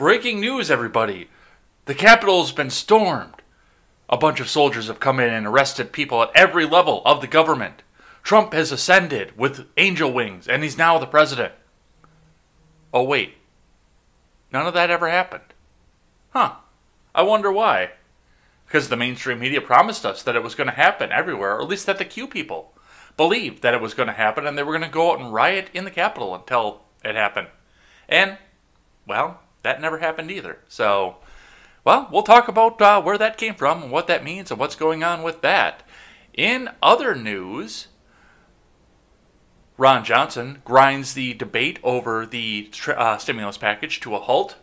Breaking news, everybody. The Capitol's been stormed. A bunch of soldiers have come in and arrested people at every level of the government. Trump has ascended with angel wings, and he's now the president. Oh, wait. None of that ever happened. Huh. I wonder why. Because the mainstream media promised us that it was going to happen everywhere, or at least that the Q people believed that it was going to happen, and they were going to go out and riot in the Capitol until it happened. And, well, that never happened either. So, well, we'll talk about uh, where that came from and what that means and what's going on with that. In other news, Ron Johnson grinds the debate over the uh, stimulus package to a halt.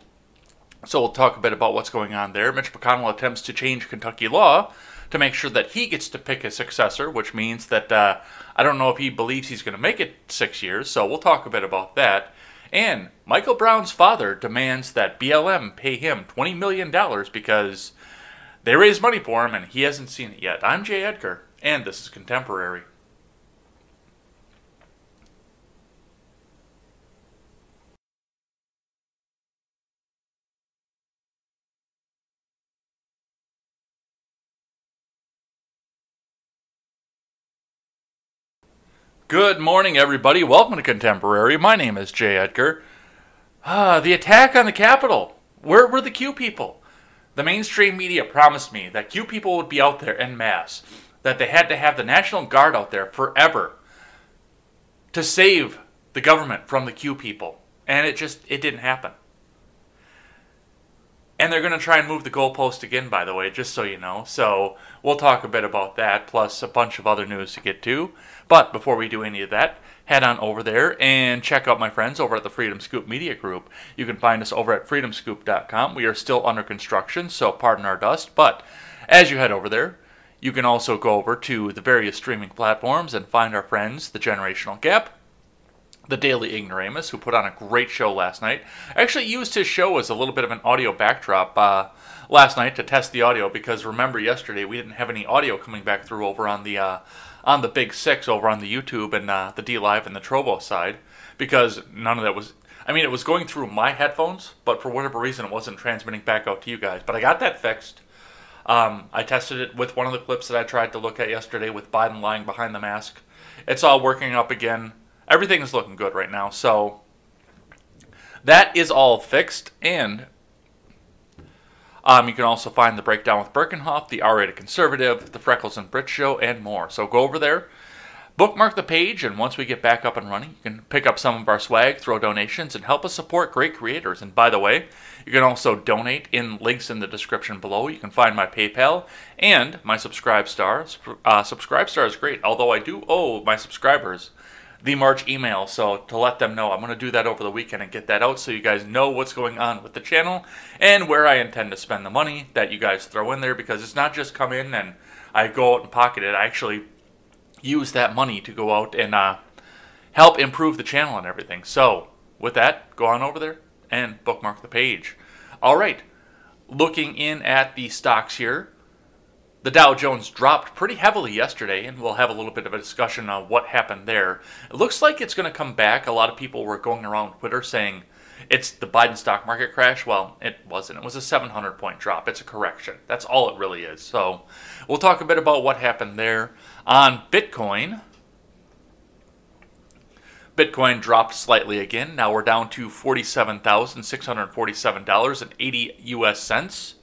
So we'll talk a bit about what's going on there. Mitch McConnell attempts to change Kentucky law to make sure that he gets to pick a successor, which means that uh, I don't know if he believes he's going to make it six years. So we'll talk a bit about that. And Michael Brown's father demands that BLM pay him $20 million because they raised money for him and he hasn't seen it yet. I'm Jay Edgar, and this is Contemporary. Good morning, everybody. Welcome to Contemporary. My name is Jay Edgar. Ah, the attack on the Capitol. Where were the Q people? The mainstream media promised me that Q people would be out there en masse, that they had to have the National Guard out there forever to save the government from the Q people. And it just it didn't happen. And they're going to try and move the goalpost again, by the way, just so you know. So we'll talk a bit about that, plus a bunch of other news to get to. But before we do any of that, head on over there and check out my friends over at the Freedom Scoop Media Group. You can find us over at freedomscoop.com. We are still under construction, so pardon our dust. But as you head over there, you can also go over to the various streaming platforms and find our friends, The Generational Gap, the Daily Ignoramus, who put on a great show last night. Actually used his show as a little bit of an audio backdrop uh, last night to test the audio because remember yesterday we didn't have any audio coming back through over on the uh, on the Big Six over on the YouTube and uh, the DLive and the Trovo side because none of that was. I mean, it was going through my headphones, but for whatever reason, it wasn't transmitting back out to you guys. But I got that fixed. Um, I tested it with one of the clips that I tried to look at yesterday with Biden lying behind the mask. It's all working up again everything is looking good right now. So that is all fixed, and um, you can also find the breakdown with Birkenhoff, the R-rated conservative, the Freckles and Brit show, and more. So go over there, bookmark the page, and once we get back up and running, you can pick up some of our swag, throw donations, and help us support great creators. And by the way, you can also donate in links in the description below. You can find my PayPal and my Subscribe Star. Uh, Subscribe Star is great, although I do owe my subscribers the March email. So to let them know, I'm going to do that over the weekend and get that out so you guys know what's going on with the channel and where I intend to spend the money that you guys throw in there because it's not just come in and I go out and pocket it. I actually use that money to go out and uh, help improve the channel and everything. So with that, go on over there and bookmark the page. All right, looking in at the stocks here. The Dow Jones dropped pretty heavily yesterday, and we'll have a little bit of a discussion on what happened there. It looks like it's going to come back. A lot of people were going around Twitter saying it's the Biden stock market crash. Well, it wasn't. It was a 700 point drop. It's a correction. That's all it really is. So we'll talk a bit about what happened there. On Bitcoin, Bitcoin dropped slightly again. Now we're down to $47,647.80 US cents.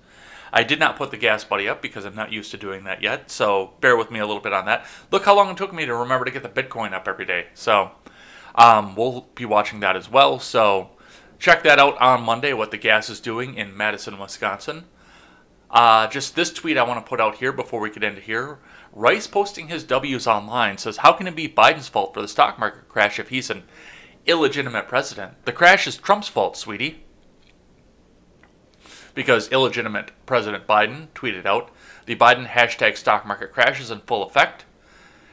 I did not put the gas buddy up because I'm not used to doing that yet, so bear with me a little bit on that. Look how long it took me to remember to get the Bitcoin up every day. So um, we'll be watching that as well. So check that out on Monday, what the gas is doing in Madison, Wisconsin. Uh, just this tweet I want to put out here before we get into here. Rice posting his W's online says, How can it be Biden's fault for the stock market crash if he's an illegitimate president? The crash is Trump's fault, sweetie because illegitimate President Biden tweeted out the Biden hashtag stock market crash is in full effect.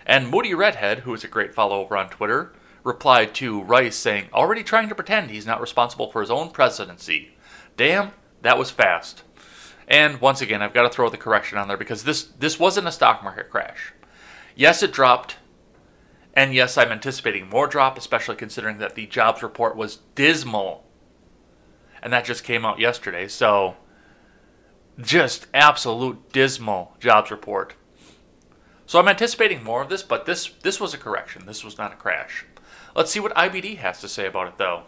And Moody Redhead, who is a great follow over on Twitter, replied to Rice saying, already trying to pretend he's not responsible for his own presidency. Damn, that was fast. And once again, I've got to throw the correction on there because this, this wasn't a stock market crash. Yes, it dropped. And yes, I'm anticipating more drop, especially considering that the jobs report was dismal and that just came out yesterday. So, just absolute dismal jobs report. So I'm anticipating more of this, but this this was a correction. This was not a crash. Let's see what IBD has to say about it, though.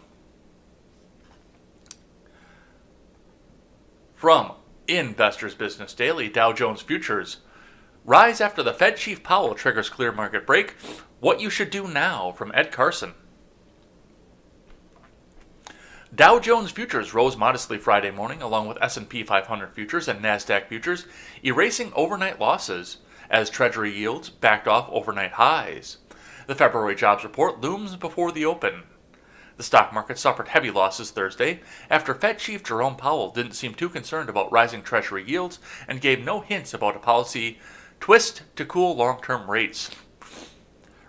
From Investors Business Daily, Dow Jones Futures rise after the Fed Chief Powell triggers clear market break. What you should do now from Ed Carson. Dow Jones futures rose modestly Friday morning along with S&P 500 futures and Nasdaq futures erasing overnight losses as treasury yields backed off overnight highs. The February jobs report looms before the open. The stock market suffered heavy losses Thursday after Fed Chief Jerome Powell didn't seem too concerned about rising treasury yields and gave no hints about a policy twist to cool long-term rates.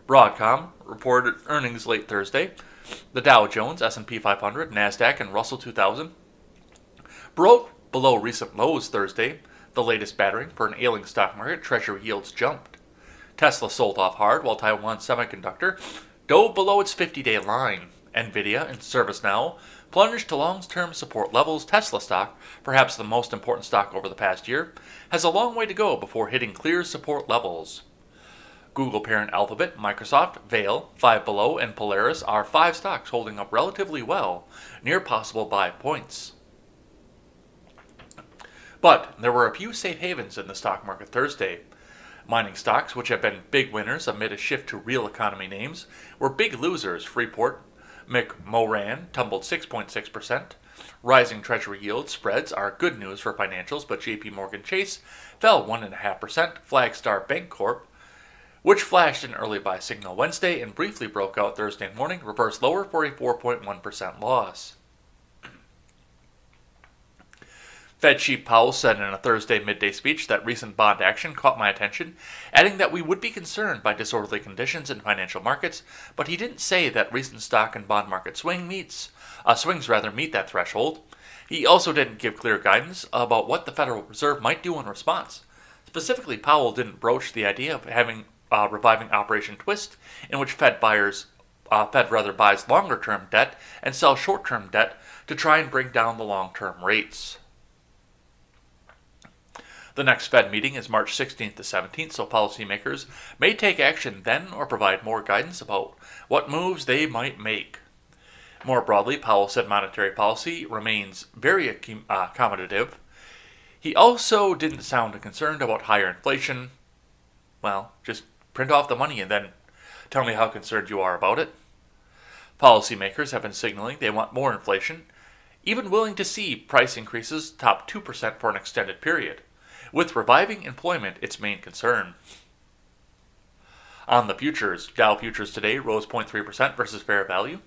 Broadcom reported earnings late Thursday. The Dow Jones, S&P 500, Nasdaq, and Russell 2000 broke below recent lows Thursday, the latest battering for an ailing stock market. Treasury yields jumped. Tesla sold off hard while Taiwan Semiconductor dove below its 50-day line. Nvidia and ServiceNow plunged to long-term support levels. Tesla stock, perhaps the most important stock over the past year, has a long way to go before hitting clear support levels. Google parent Alphabet, Microsoft, Vail, Five Below, and Polaris are five stocks holding up relatively well, near possible buy points. But there were a few safe havens in the stock market Thursday. Mining stocks, which have been big winners amid a shift to real economy names, were big losers. Freeport, McMoran tumbled 6.6%. Rising Treasury yield spreads are good news for financials, but JP Morgan Chase fell 1.5%. Flagstar Bancorp which flashed an early buy signal Wednesday and briefly broke out Thursday morning, reversed lower for a 4.1% loss. Fed Chief Powell said in a Thursday midday speech that recent bond action caught my attention, adding that we would be concerned by disorderly conditions in financial markets, but he didn't say that recent stock and bond market swing meets, uh, swings rather meet that threshold. He also didn't give clear guidance about what the Federal Reserve might do in response. Specifically, Powell didn't broach the idea of having uh, reviving Operation Twist, in which Fed buyers, uh, Fed rather buys longer term debt and sells short term debt to try and bring down the long term rates. The next Fed meeting is March 16th to 17th, so policymakers may take action then or provide more guidance about what moves they might make. More broadly, Powell said monetary policy remains very uh, accommodative. He also didn't sound concerned about higher inflation. Well, just print off the money and then tell me how concerned you are about it. Policymakers have been signaling they want more inflation, even willing to see price increases top 2% for an extended period, with reviving employment its main concern. On the futures, Dow futures today rose 0.3% versus fair value.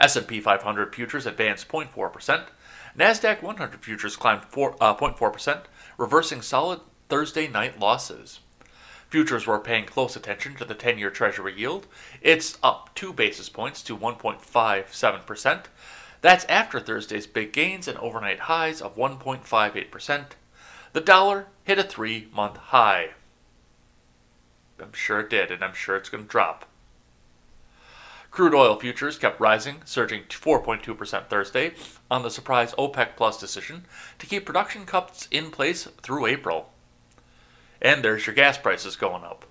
S&P 500 futures advanced 0.4%. Nasdaq 100 futures climbed 4, uh, 0.4%, reversing solid Thursday night losses. Futures were paying close attention to the 10 year Treasury yield. It's up 2 basis points to 1.57%. That's after Thursday's big gains and overnight highs of 1.58%. The dollar hit a three month high. I'm sure it did, and I'm sure it's going to drop. Crude oil futures kept rising, surging 4.2% Thursday on the surprise OPEC Plus decision to keep production cuts in place through April. And there's your gas prices going up.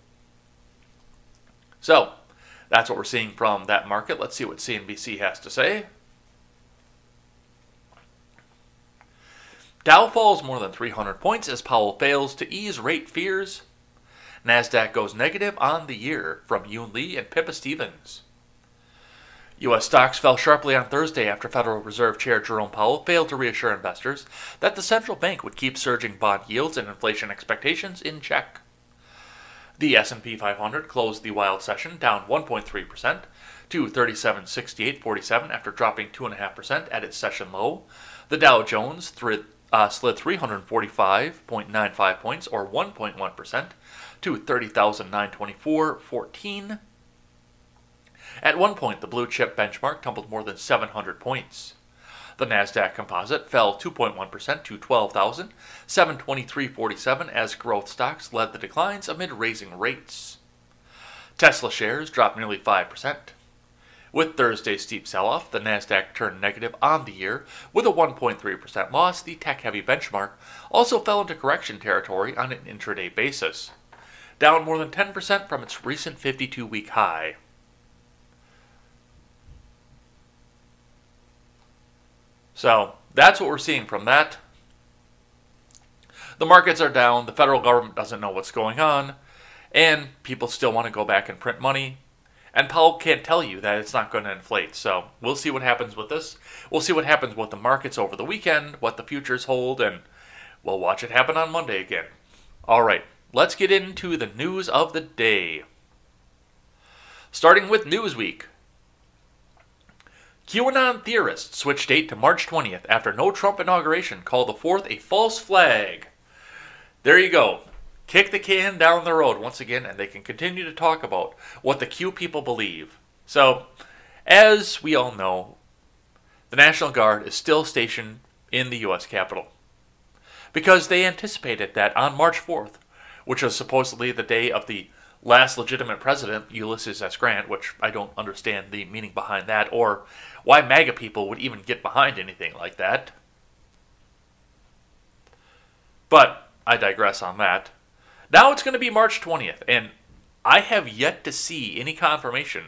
So, that's what we're seeing from that market. Let's see what CNBC has to say. Dow falls more than 300 points as Powell fails to ease rate fears. NASDAQ goes negative on the year from Yun Li and Pippa Stevens. U.S. stocks fell sharply on Thursday after Federal Reserve Chair Jerome Powell failed to reassure investors that the central bank would keep surging bond yields and inflation expectations in check. The S&P 500 closed the wild session down 1.3% to 3768.47 after dropping 2.5% at its session low. The Dow Jones uh, slid 345.95 points or 1.1% to 30,924.14. At one point, the blue chip benchmark tumbled more than 700 points. The Nasdaq Composite fell 2.1% to 12,723.47 as growth stocks led the declines amid raising rates. Tesla shares dropped nearly 5%. With Thursday's steep sell off, the NASDAQ turned negative on the year with a 1.3% loss. The tech heavy benchmark also fell into correction territory on an intraday basis, down more than 10% from its recent 52 week high. So that's what we're seeing from that. The markets are down, the federal government doesn't know what's going on, and people still want to go back and print money. And Powell can't tell you that it's not going to inflate. So we'll see what happens with this. We'll see what happens with the markets over the weekend, what the futures hold, and we'll watch it happen on Monday again. All right, let's get into the news of the day. Starting with Newsweek. QAnon theorists switch date to March 20th after no Trump inauguration called the 4th a false flag. There you go. Kick the can down the road once again, and they can continue to talk about what the Q people believe. So, as we all know, the National Guard is still stationed in the U.S. Capitol because they anticipated that on March 4th, which was supposedly the day of the last legitimate president, Ulysses S. Grant, which I don't understand the meaning behind that, or why MAGA people would even get behind anything like that. But I digress on that. Now it's going to be March 20th, and I have yet to see any confirmation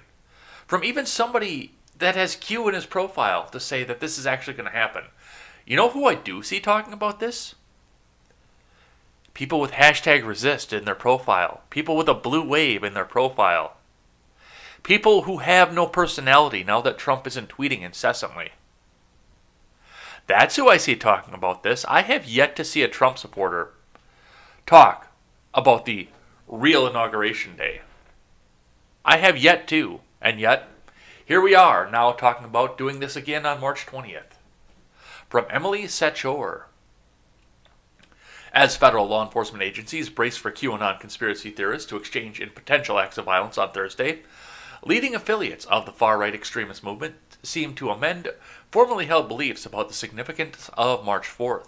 from even somebody that has Q in his profile to say that this is actually going to happen. You know who I do see talking about this? People with hashtag resist in their profile. People with a blue wave in their profile. People who have no personality now that Trump isn't tweeting incessantly. That's who I see talking about this. I have yet to see a Trump supporter talk about the real inauguration day. I have yet to, and yet, here we are now talking about doing this again on March 20th. From Emily Czachor. As federal law enforcement agencies brace for QAnon conspiracy theorists to exchange in potential acts of violence on Thursday, leading affiliates of the far right extremist movement seem to amend formerly held beliefs about the significance of March 4th.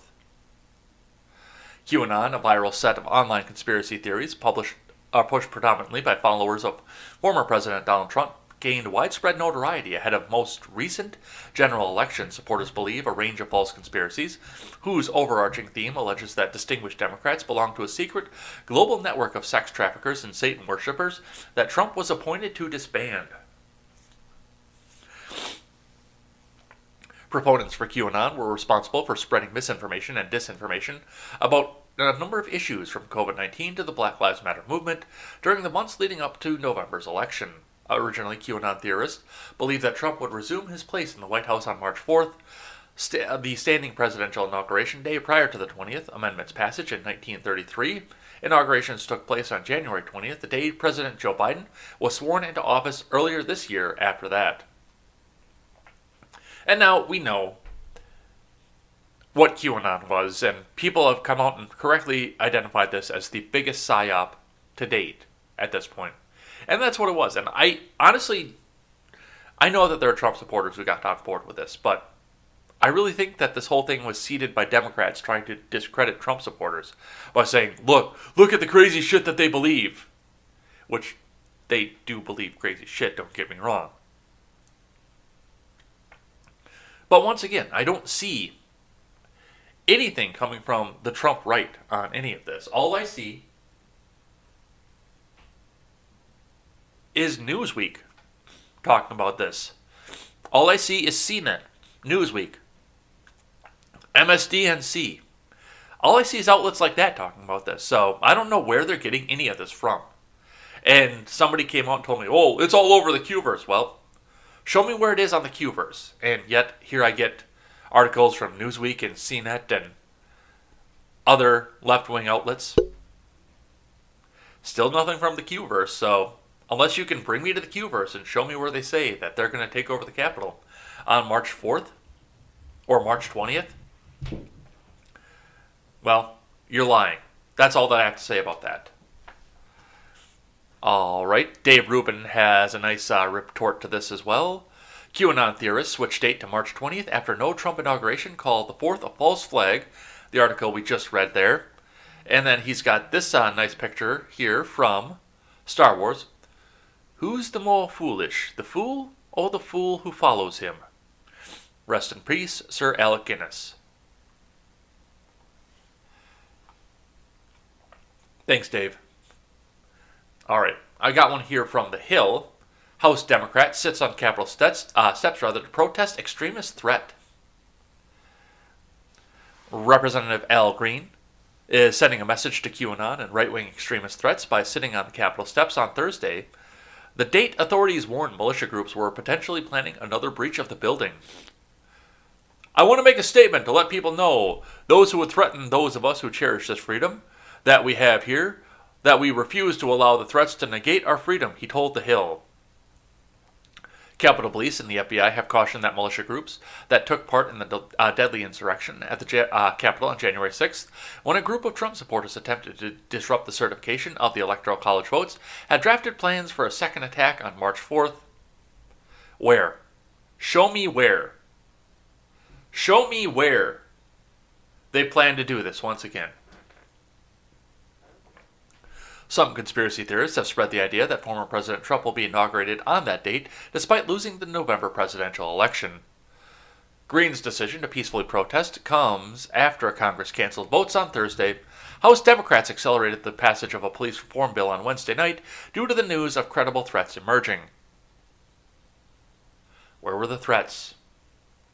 QAnon, a viral set of online conspiracy theories published, are pushed predominantly by followers of former President Donald Trump, gained widespread notoriety ahead of most recent general election, supporters believe a range of false conspiracies, whose overarching theme alleges that distinguished Democrats belong to a secret global network of sex traffickers and Satan worshippers that Trump was appointed to disband. Proponents for QAnon were responsible for spreading misinformation and disinformation about a number of issues from COVID 19 to the Black Lives Matter movement during the months leading up to November's election originally QAnon theorists, believed that Trump would resume his place in the White House on March 4th, st- the standing presidential inauguration day prior to the 20th Amendment's passage in 1933. Inaugurations took place on January 20th, the day President Joe Biden was sworn into office earlier this year after that. And now we know what QAnon was, and people have come out and correctly identified this as the biggest psyop to date at this point. And that's what it was. And I honestly, I know that there are Trump supporters who got on board with this, but I really think that this whole thing was seeded by Democrats trying to discredit Trump supporters by saying, look, look at the crazy shit that they believe. Which they do believe crazy shit, don't get me wrong. But once again, I don't see anything coming from the Trump right on any of this. All I see is Newsweek talking about this. All I see is CNET, Newsweek, MSDNC. All I see is outlets like that talking about this. So I don't know where they're getting any of this from. And somebody came out and told me, oh, it's all over the Qverse. Well, show me where it is on the Qverse. And yet, here I get articles from Newsweek and CNET and other left wing outlets. Still nothing from the Qverse, so Unless you can bring me to the Qverse and show me where they say that they're going to take over the Capitol on March 4th or March 20th, well, you're lying. That's all that I have to say about that. All right, Dave Rubin has a nice uh, retort to this as well. QAnon theorists switch date to March 20th after no Trump inauguration called the 4th a false flag. The article we just read there. And then he's got this uh, nice picture here from Star Wars. Who's the more foolish, the fool or the fool who follows him. Rest in peace, Sir Alec Guinness. Thanks, Dave. All right, I got one here from The Hill. House Democrat sits on Capitol steps, uh, steps rather to protest extremist threat. Representative Al Green is sending a message to QAnon and right wing extremist threats by sitting on the Capitol steps on Thursday. The date authorities warned militia groups were potentially planning another breach of the building. I want to make a statement to let people know, those who would threaten those of us who cherish this freedom that we have here, that we refuse to allow the threats to negate our freedom, he told The Hill. Capitol Police and the FBI have cautioned that militia groups that took part in the uh, deadly insurrection at the uh, Capitol on January 6th, when a group of Trump supporters attempted to disrupt the certification of the Electoral College votes, had drafted plans for a second attack on March 4th. Where? Show me where. Show me where they plan to do this once again. Some conspiracy theorists have spread the idea that former President Trump will be inaugurated on that date despite losing the November presidential election. Green's decision to peacefully protest comes after Congress canceled votes on Thursday. House Democrats accelerated the passage of a police reform bill on Wednesday night due to the news of credible threats emerging. Where were the threats?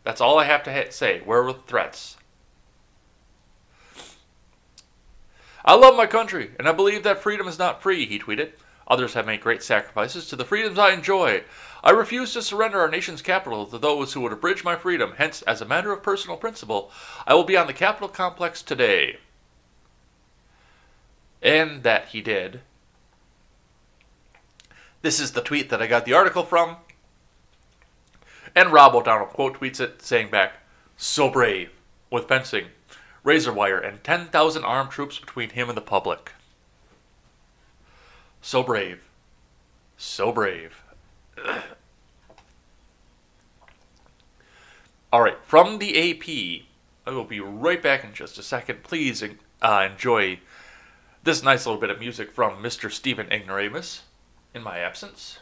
That's all I have to say. Where were the threats? I love my country, and I believe that freedom is not free, he tweeted. Others have made great sacrifices to the freedoms I enjoy. I refuse to surrender our nation's capital to those who would abridge my freedom. Hence, as a matter of personal principle, I will be on the Capitol complex today. And that he did. This is the tweet that I got the article from. And Rob O'Donnell quote tweets it, saying back, So brave, with fencing, razor wire, and 10,000 armed troops between him and the public. So brave. So brave. All right, from the AP, I will be right back in just a second. Please uh, enjoy this nice little bit of music from Mr. Stephen Ignoramus in my absence.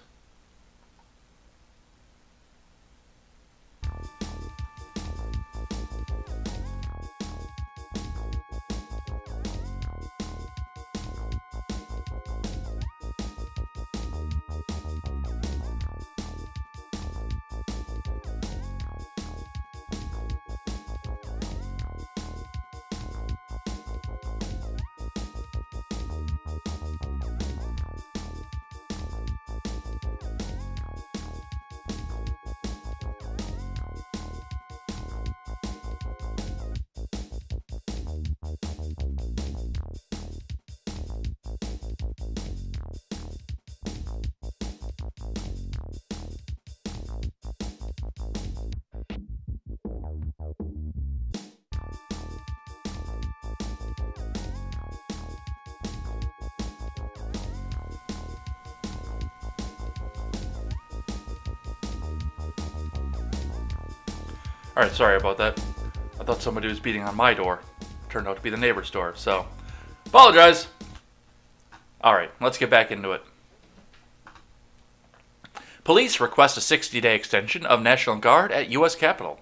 Sorry about that. I thought somebody was beating on my door. Turned out to be the neighbor's door, so apologize. Alright, let's get back into it. Police request a 60 day extension of National Guard at U.S. Capitol.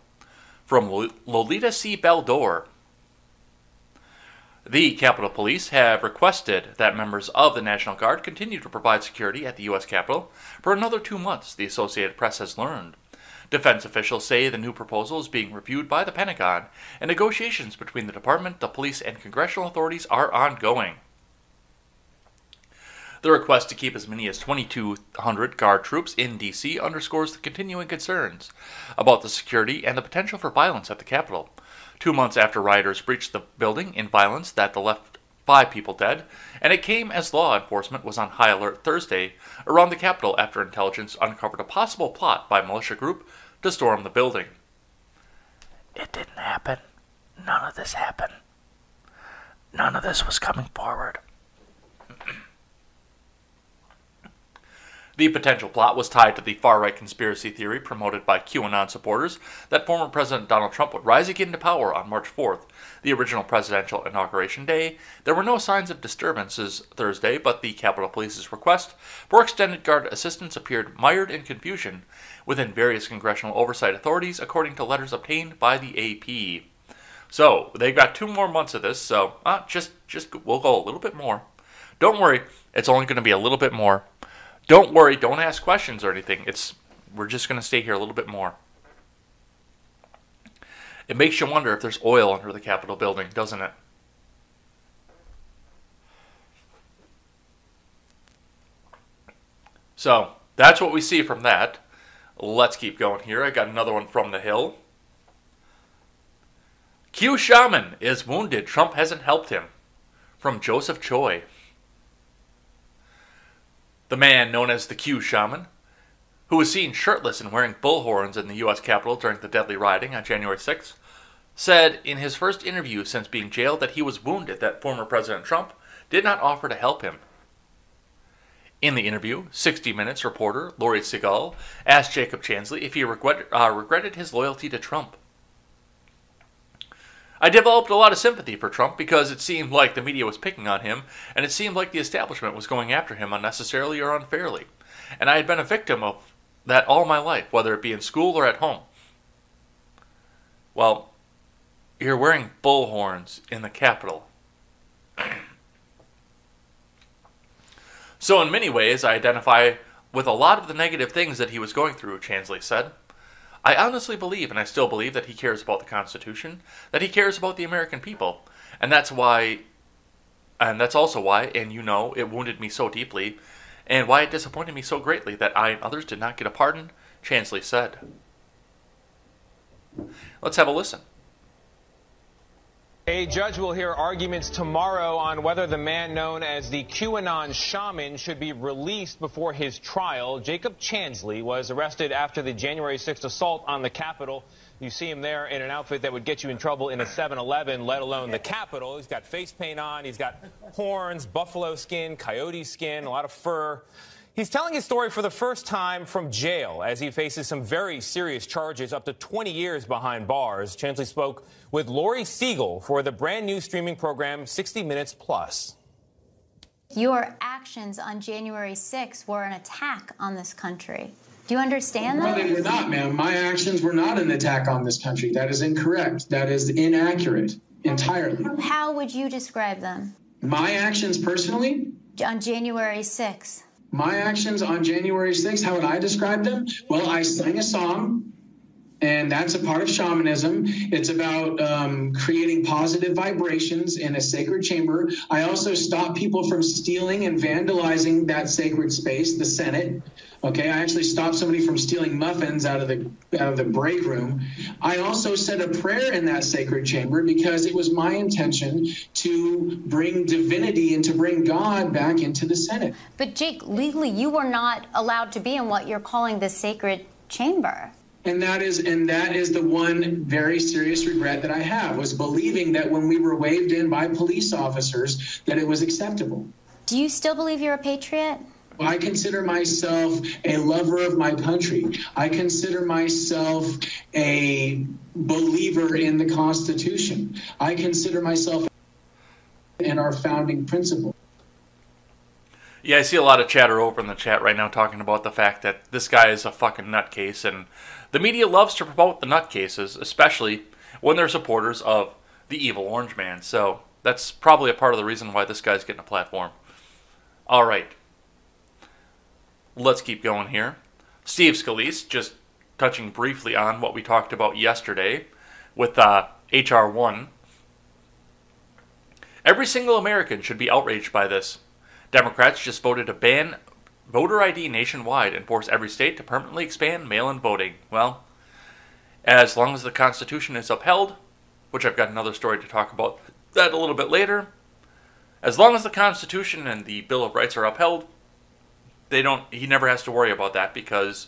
From Lolita C. Baldor. The Capitol Police have requested that members of the National Guard continue to provide security at the U.S. Capitol for another two months, the Associated Press has learned. Defense officials say the new proposal is being reviewed by the Pentagon, and negotiations between the department, the police, and congressional authorities are ongoing. The request to keep as many as 2,200 Guard troops in D.C. underscores the continuing concerns about the security and the potential for violence at the Capitol. Two months after rioters breached the building in violence that the left five people dead, and it came as law enforcement was on high alert Thursday around the Capitol after intelligence uncovered a possible plot by a militia group to storm the building. It didn't happen. None of this happened. None of this was coming forward. The potential plot was tied to the far right conspiracy theory promoted by QAnon supporters that former President Donald Trump would rise again to power on March 4th, the original presidential inauguration day. There were no signs of disturbances Thursday, but the Capitol Police's request for extended guard assistance appeared mired in confusion within various congressional oversight authorities, according to letters obtained by the AP. So they've got two more months of this. So uh, just just we'll go a little bit more. Don't worry, it's only going to be a little bit more. Don't worry, don't ask questions or anything. It's we're just going to stay here a little bit more. It makes you wonder if there's oil under the Capitol building, doesn't it? So, that's what we see from that. Let's keep going here. I got another one from the Hill. Q Shaman is wounded. Trump hasn't helped him. From Joseph Choi. The man known as the Q Shaman, who was seen shirtless and wearing bullhorns in the U.S. Capitol during the deadly rioting on January 6th, said in his first interview since being jailed that he was wounded that former President Trump did not offer to help him. In the interview, 60 Minutes reporter Laurie Segall asked Jacob Chansley if he regret, uh, regretted his loyalty to Trump. I developed a lot of sympathy for Trump because it seemed like the media was picking on him, and it seemed like the establishment was going after him unnecessarily or unfairly. And I had been a victim of that all my life, whether it be in school or at home. Well, you're wearing bullhorns in the Capitol. so, in many ways, I identify with a lot of the negative things that he was going through, Chansley said. I honestly believe, and I still believe, that he cares about the Constitution, that he cares about the American people. And that's why, and that's also why, and you know, it wounded me so deeply, and why it disappointed me so greatly that I and others did not get a pardon, Chansley said. Let's have a listen. A judge will hear arguments tomorrow on whether the man known as the QAnon shaman should be released before his trial. Jacob Chansley was arrested after the January 6th assault on the Capitol. You see him there in an outfit that would get you in trouble in a 7-Eleven, let alone the Capitol. He's got face paint on, he's got horns, buffalo skin, coyote skin, a lot of fur. He's telling his story for the first time from jail as he faces some very serious charges, up to 20 years behind bars. Chansley spoke with Laurie Segall for the brand new streaming program 60 Minutes Plus. Your actions on January 6 were an attack on this country. Do you understand that? No, they were not, ma'am. My actions were not an attack on this country. That is incorrect. That is inaccurate entirely. How would you describe them? My actions personally? On January 6. My actions on January 6th, how would I describe them? Well, I sang a song, and that's a part of shamanism. It's about um, creating positive vibrations in a sacred chamber. I also stop people from stealing and vandalizing that sacred space, the Senate. Okay, I actually stopped somebody from stealing muffins out of the out of the break room. I also said a prayer in that sacred chamber because it was my intention to bring divinity and to bring God back into the Senate. But Jake, legally you were not allowed to be in what you're calling the sacred chamber. And that is and that is the one very serious regret that I have was believing that when we were waved in by police officers that it was acceptable. Do you still believe you're a patriot? I consider myself a lover of my country. I consider myself a believer in the Constitution. I consider myself in our founding principle. Yeah, I see a lot of chatter over in the chat right now talking about the fact that this guy is a fucking nutcase, and the media loves to promote the nutcases, especially when they're supporters of the evil orange man. So that's probably a part of the reason why this guy's getting a platform. All right. Let's keep going here. Steve Scalise, just touching briefly on what we talked about yesterday with uh, H.R. 1. Every single American should be outraged by this. Democrats just voted to ban voter ID nationwide and force every state to permanently expand mail in voting. Well, as long as the Constitution is upheld, which I've got another story to talk about that a little bit later, as long as the Constitution and the Bill of Rights are upheld, they don't he never has to worry about that because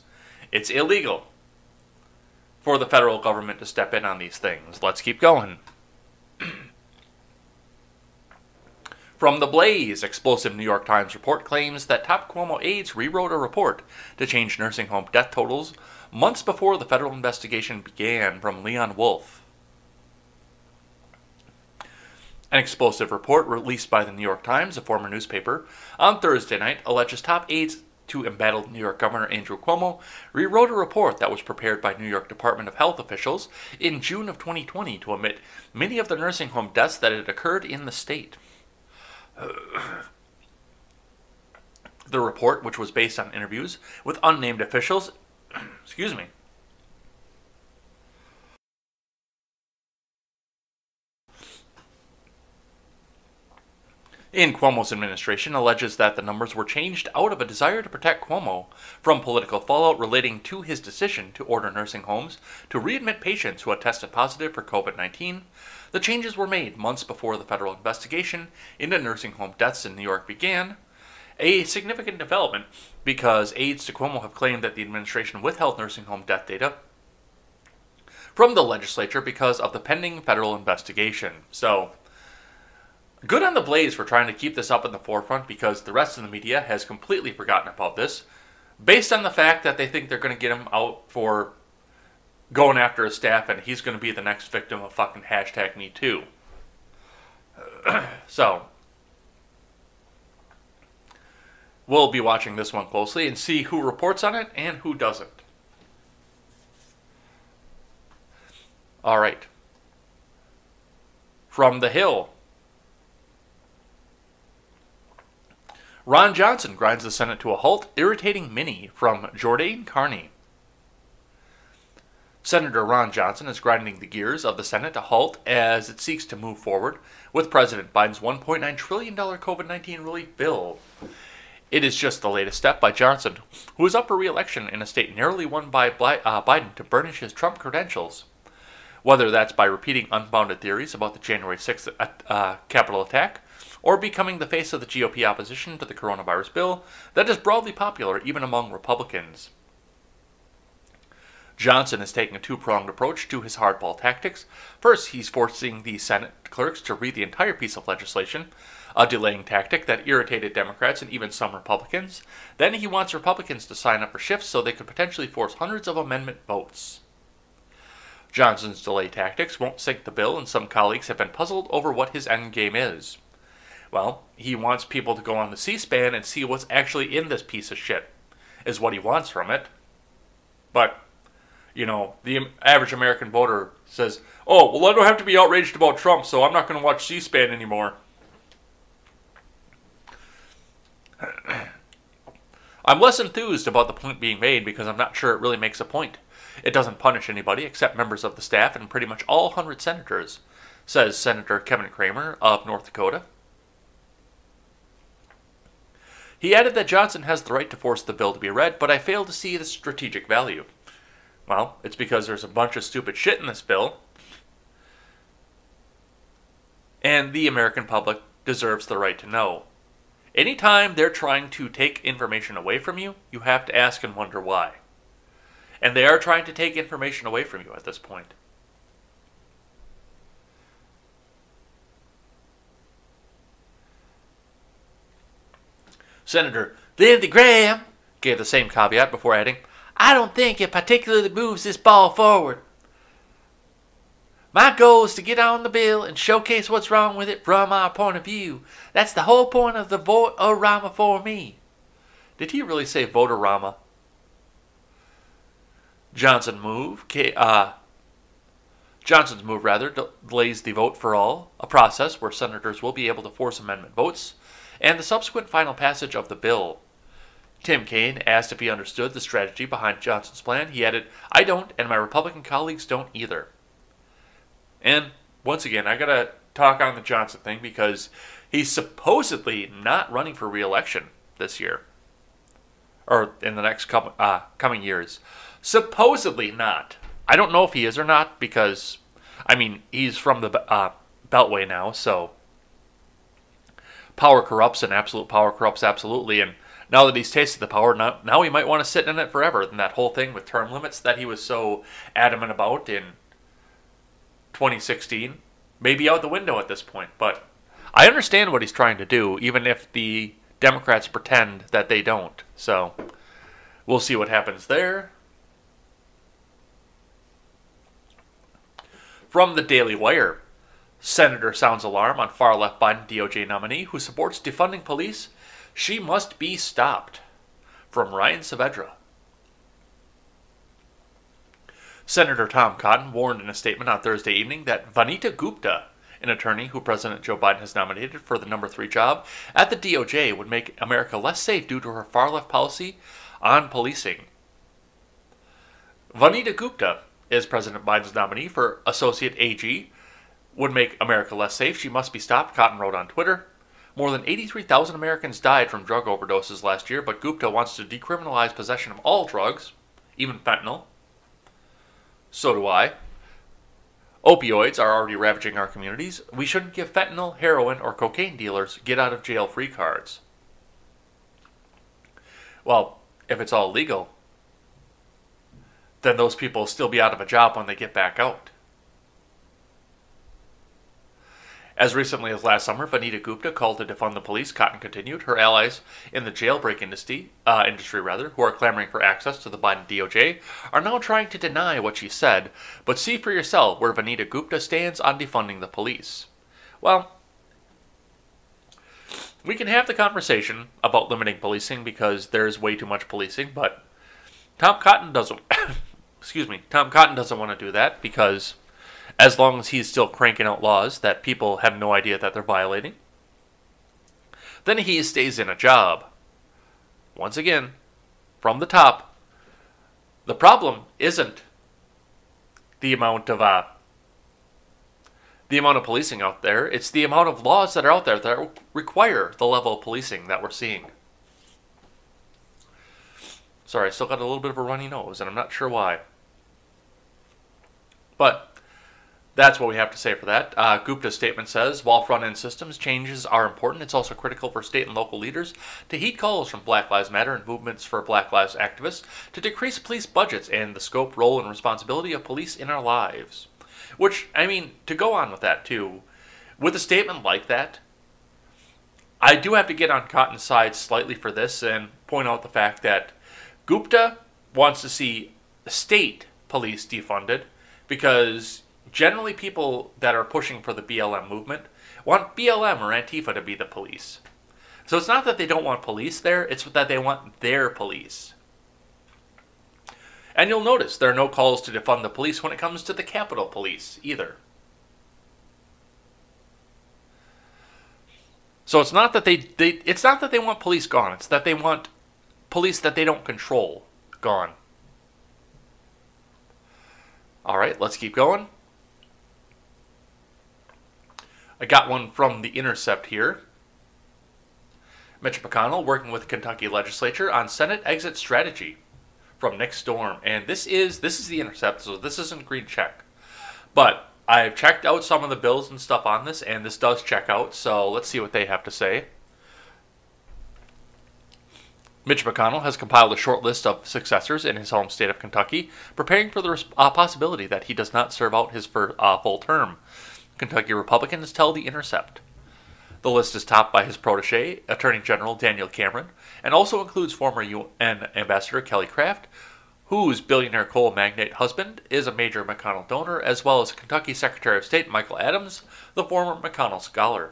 it's illegal for the federal government to step in on these things. Let's keep going. From the Blaze, explosive New York Times report claims that top Cuomo aides rewrote a report to change nursing home death totals months before the federal investigation began. From Leon Wolf. An explosive report released by the New York Times, a former newspaper, on Thursday night alleges top aides to embattled New York Governor Andrew Cuomo rewrote a report that was prepared by New York Department of Health officials in June of 2020 to omit many of the nursing home deaths that had occurred in the state. the report, which was based on interviews with unnamed officials, excuse me, in Cuomo's administration alleges that the numbers were changed out of a desire to protect Cuomo from political fallout relating to his decision to order nursing homes to readmit patients who had tested positive for COVID 19. The changes were made months before the federal investigation into nursing home deaths in New York began. A significant development because aides to Cuomo have claimed that the administration withheld nursing home death data from the legislature because of the pending federal investigation. So, Good on the Blaze for trying to keep this up in the forefront because the rest of the media has completely forgotten about this, based on the fact that they think they're going to get him out for going after his staff and he's going to be the next victim of fucking hashtag me too. so, we'll be watching this one closely and see who reports on it and who doesn't. All right. From the Hill. Ron Johnson grinds the Senate to a halt, irritating many from Jordan Carney. Senator Ron Johnson is grinding the gears of the Senate to a halt as it seeks to move forward with President Biden's $1.9 trillion COVID 19 relief bill. It is just the latest step by Johnson, who is up for re election in a state narrowly won by uh, Biden to burnish his Trump credentials. Whether that's by repeating unfounded theories about the January 6th uh, uh, Capitol attack or becoming the face of the GOP opposition to the coronavirus bill that is broadly popular even among Republicans. Johnson is taking a two pronged approach to his hardball tactics. First, he's forcing the Senate clerks to read the entire piece of legislation, a delaying tactic that irritated Democrats and even some Republicans. Then he wants Republicans to sign up for shifts so they could potentially force hundreds of amendment votes. Johnson's delay tactics won't sink the bill, and some colleagues have been puzzled over what his endgame is. Well, he wants people to go on the C SPAN and see what's actually in this piece of shit, is what he wants from it. But, you know, the average American voter says, oh, well, I don't have to be outraged about Trump, so I'm not going to watch C SPAN anymore. I'm less enthused about the point being made because I'm not sure it really makes a point. It doesn't punish anybody except members of the staff and pretty much all 100 senators, says Senator Kevin Cramer of North Dakota. He added that Johnson has the right to force the bill to be read, but I fail to see the strategic value. Well, it's because there's a bunch of stupid shit in this bill, and the American public deserves the right to know. Anytime they're trying to take information away from you, you have to ask and wonder why. And they are trying to take information away from you at this point. Senator Lindsey Graham gave the same caveat before adding, I don't think it particularly moves this ball forward. My goal is to get on the bill and showcase what's wrong with it from our point of view. That's the whole point of the vote-o-rama for me. Did he really say vote-o-rama? Johnson move, uh, Johnson's move rather delays the vote for all, a process where senators will be able to force amendment votes and the subsequent final passage of the bill. Tim Kaine asked if he understood the strategy behind Johnson's plan. He added, I don't, and my Republican colleagues don't either. And once again, I gotta talk on the Johnson thing because he's supposedly not running for reelection this year. Or in the next couple, uh, coming years. Supposedly not. I don't know if he is or not because, I mean, he's from the uh, Beltway now, so power corrupts and absolute power corrupts absolutely. And now that he's tasted the power, now, now he might want to sit in it forever. And that whole thing with term limits that he was so adamant about in 2016 may be out the window at this point. But I understand what he's trying to do, even if the Democrats pretend that they don't. So we'll see what happens there. From the Daily Wire, Senator sounds alarm on far left Biden DOJ nominee who supports defunding police. She must be stopped. From Ryan Saavedra. Senator Tom Cotton warned in a statement on Thursday evening that Vanita Gupta, an attorney who President Joe Biden has nominated for the number three job at the DOJ, would make America less safe due to her far left policy on policing. Vanita Gupta is President Biden's nominee for Associate AG. Would make America less safe. She must be stopped, Cotton wrote on Twitter. More than 83,000 Americans died from drug overdoses last year, but Gupta wants to decriminalize possession of all drugs, even fentanyl. So do I. Opioids are already ravaging our communities. We shouldn't give fentanyl, heroin, or cocaine dealers get out of jail free cards. Well, if it's all legal, then those people will still be out of a job when they get back out. As recently as last summer, Vanita Gupta called to defund the police. Cotton continued. Her allies in the jailbreak industry, uh, industry rather, who are clamoring for access to the Biden DOJ, are now trying to deny what she said. But see for yourself where Vanita Gupta stands on defunding the police. Well, we can have the conversation about limiting policing because there's way too much policing, but Tom Cotton doesn't. excuse me. Tom Cotton doesn't want to do that because as long as he's still cranking out laws that people have no idea that they're violating, then he stays in a job. Once again, from the top, the problem isn't the amount of uh, the amount of policing out there. It's the amount of laws that are out there that require the level of policing that we're seeing. Sorry, I still got a little bit of a runny nose, and I'm not sure why. But that's what we have to say for that. Uh, Gupta's statement says while front end systems changes are important, it's also critical for state and local leaders to heed calls from Black Lives Matter and movements for Black Lives activists to decrease police budgets and the scope, role, and responsibility of police in our lives. Which, I mean, to go on with that too, with a statement like that, I do have to get on Cotton's side slightly for this and point out the fact that Gupta wants to see state police defunded because generally people that are pushing for the BLM movement want BLM or Antifa to be the police. So it's not that they don't want police there, it's that they want their police. And you'll notice there are no calls to defund the police when it comes to the Capitol Police either. So it's not that they, they it's not that they want police gone, it's that they want police that they don't control gone. All right, let's keep going. I got one from The Intercept here. Mitch McConnell working with the Kentucky legislature on Senate exit strategy from Nick Storm. And this is this is The Intercept, so this isn't green check. But I've checked out some of the bills and stuff on this, and this does check out, so let's see what they have to say. Mitch McConnell has compiled a short list of successors in his home state of Kentucky, preparing for the uh, possibility that he does not serve out his for, uh, full term. Kentucky Republicans tell The Intercept. The list is topped by his protege, Attorney General Daniel Cameron, and also includes former UN Ambassador Kelly Craft, whose billionaire coal magnate husband is a major McConnell donor, as well as Kentucky Secretary of State Michael Adams, the former McConnell scholar.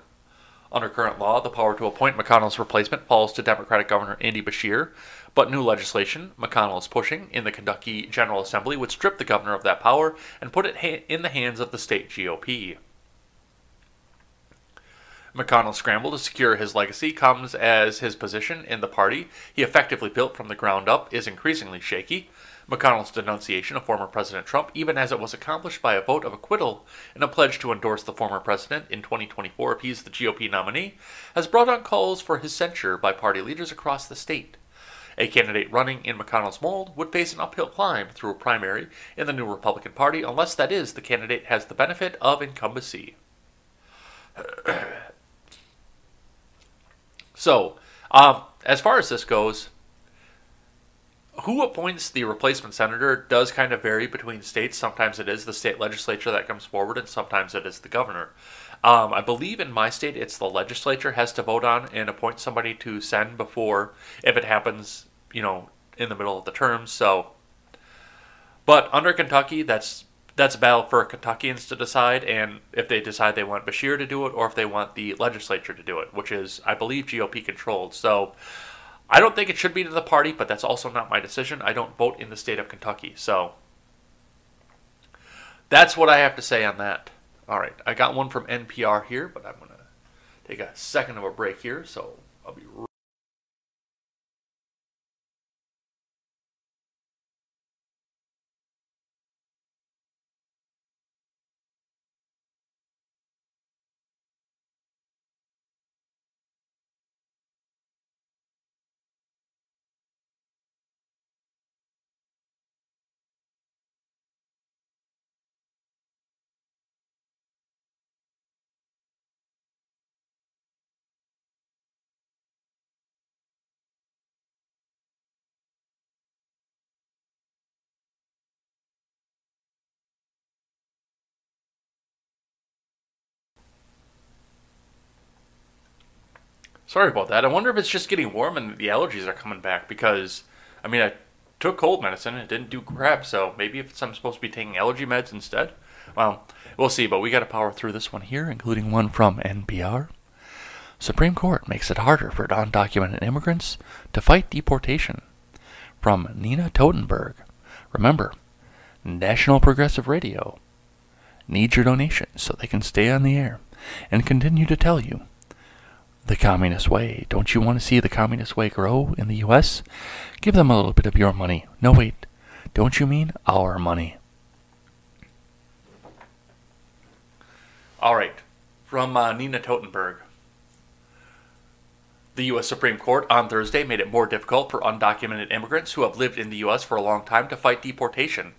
Under current law, the power to appoint McConnell's replacement falls to Democratic Governor Andy Beshear, but new legislation McConnell is pushing in the Kentucky General Assembly would strip the governor of that power and put it in the hands of the state GOP. McConnell's scramble to secure his legacy comes as his position in the party he effectively built from the ground up is increasingly shaky. McConnell's denunciation of former President Trump, even as it was accomplished by a vote of acquittal and a pledge to endorse the former president in 2024 if the GOP nominee, has brought on calls for his censure by party leaders across the state. A candidate running in McConnell's mold would face an uphill climb through a primary in the new Republican Party unless that is the candidate has the benefit of incumbency. So, um, as far as this goes, who appoints the replacement senator does kind of vary between states. Sometimes it is the state legislature that comes forward, and sometimes it is the governor. Um, I believe in my state, it's the legislature has to vote on and appoint somebody to send before, if it happens, you know, in the middle of the term. So, but under Kentucky, that's that's a battle for Kentuckians to decide, and if they decide they want Beshear to do it, or if they want the legislature to do it, which is, I believe, GOP controlled. So, I don't think it should be to the party, but that's also not my decision. I don't vote in the state of Kentucky, so that's what I have to say on that. All right, I got one from NPR here, but I'm gonna take a second of a break here, so I'll be. Right Sorry about that. I wonder if it's just getting warm and the allergies are coming back because, I mean, I took cold medicine and it didn't do crap, so maybe if I'm supposed to be taking allergy meds instead. Well, we'll see, but we got to power through this one here, including one from NPR. Supreme Court makes it harder for undocumented immigrants to fight deportation. From Nina Totenberg. Remember, National Progressive Radio needs your donations so they can stay on the air and continue to tell you the communist way. Don't you want to see the communist way grow in the U.S.? Give them a little bit of your money. No, wait. Don't you mean our money? All right. From uh, Nina Totenberg. The U.S. Supreme Court on Thursday made it more difficult for undocumented immigrants who have lived in the U.S. for a long time to fight deportation.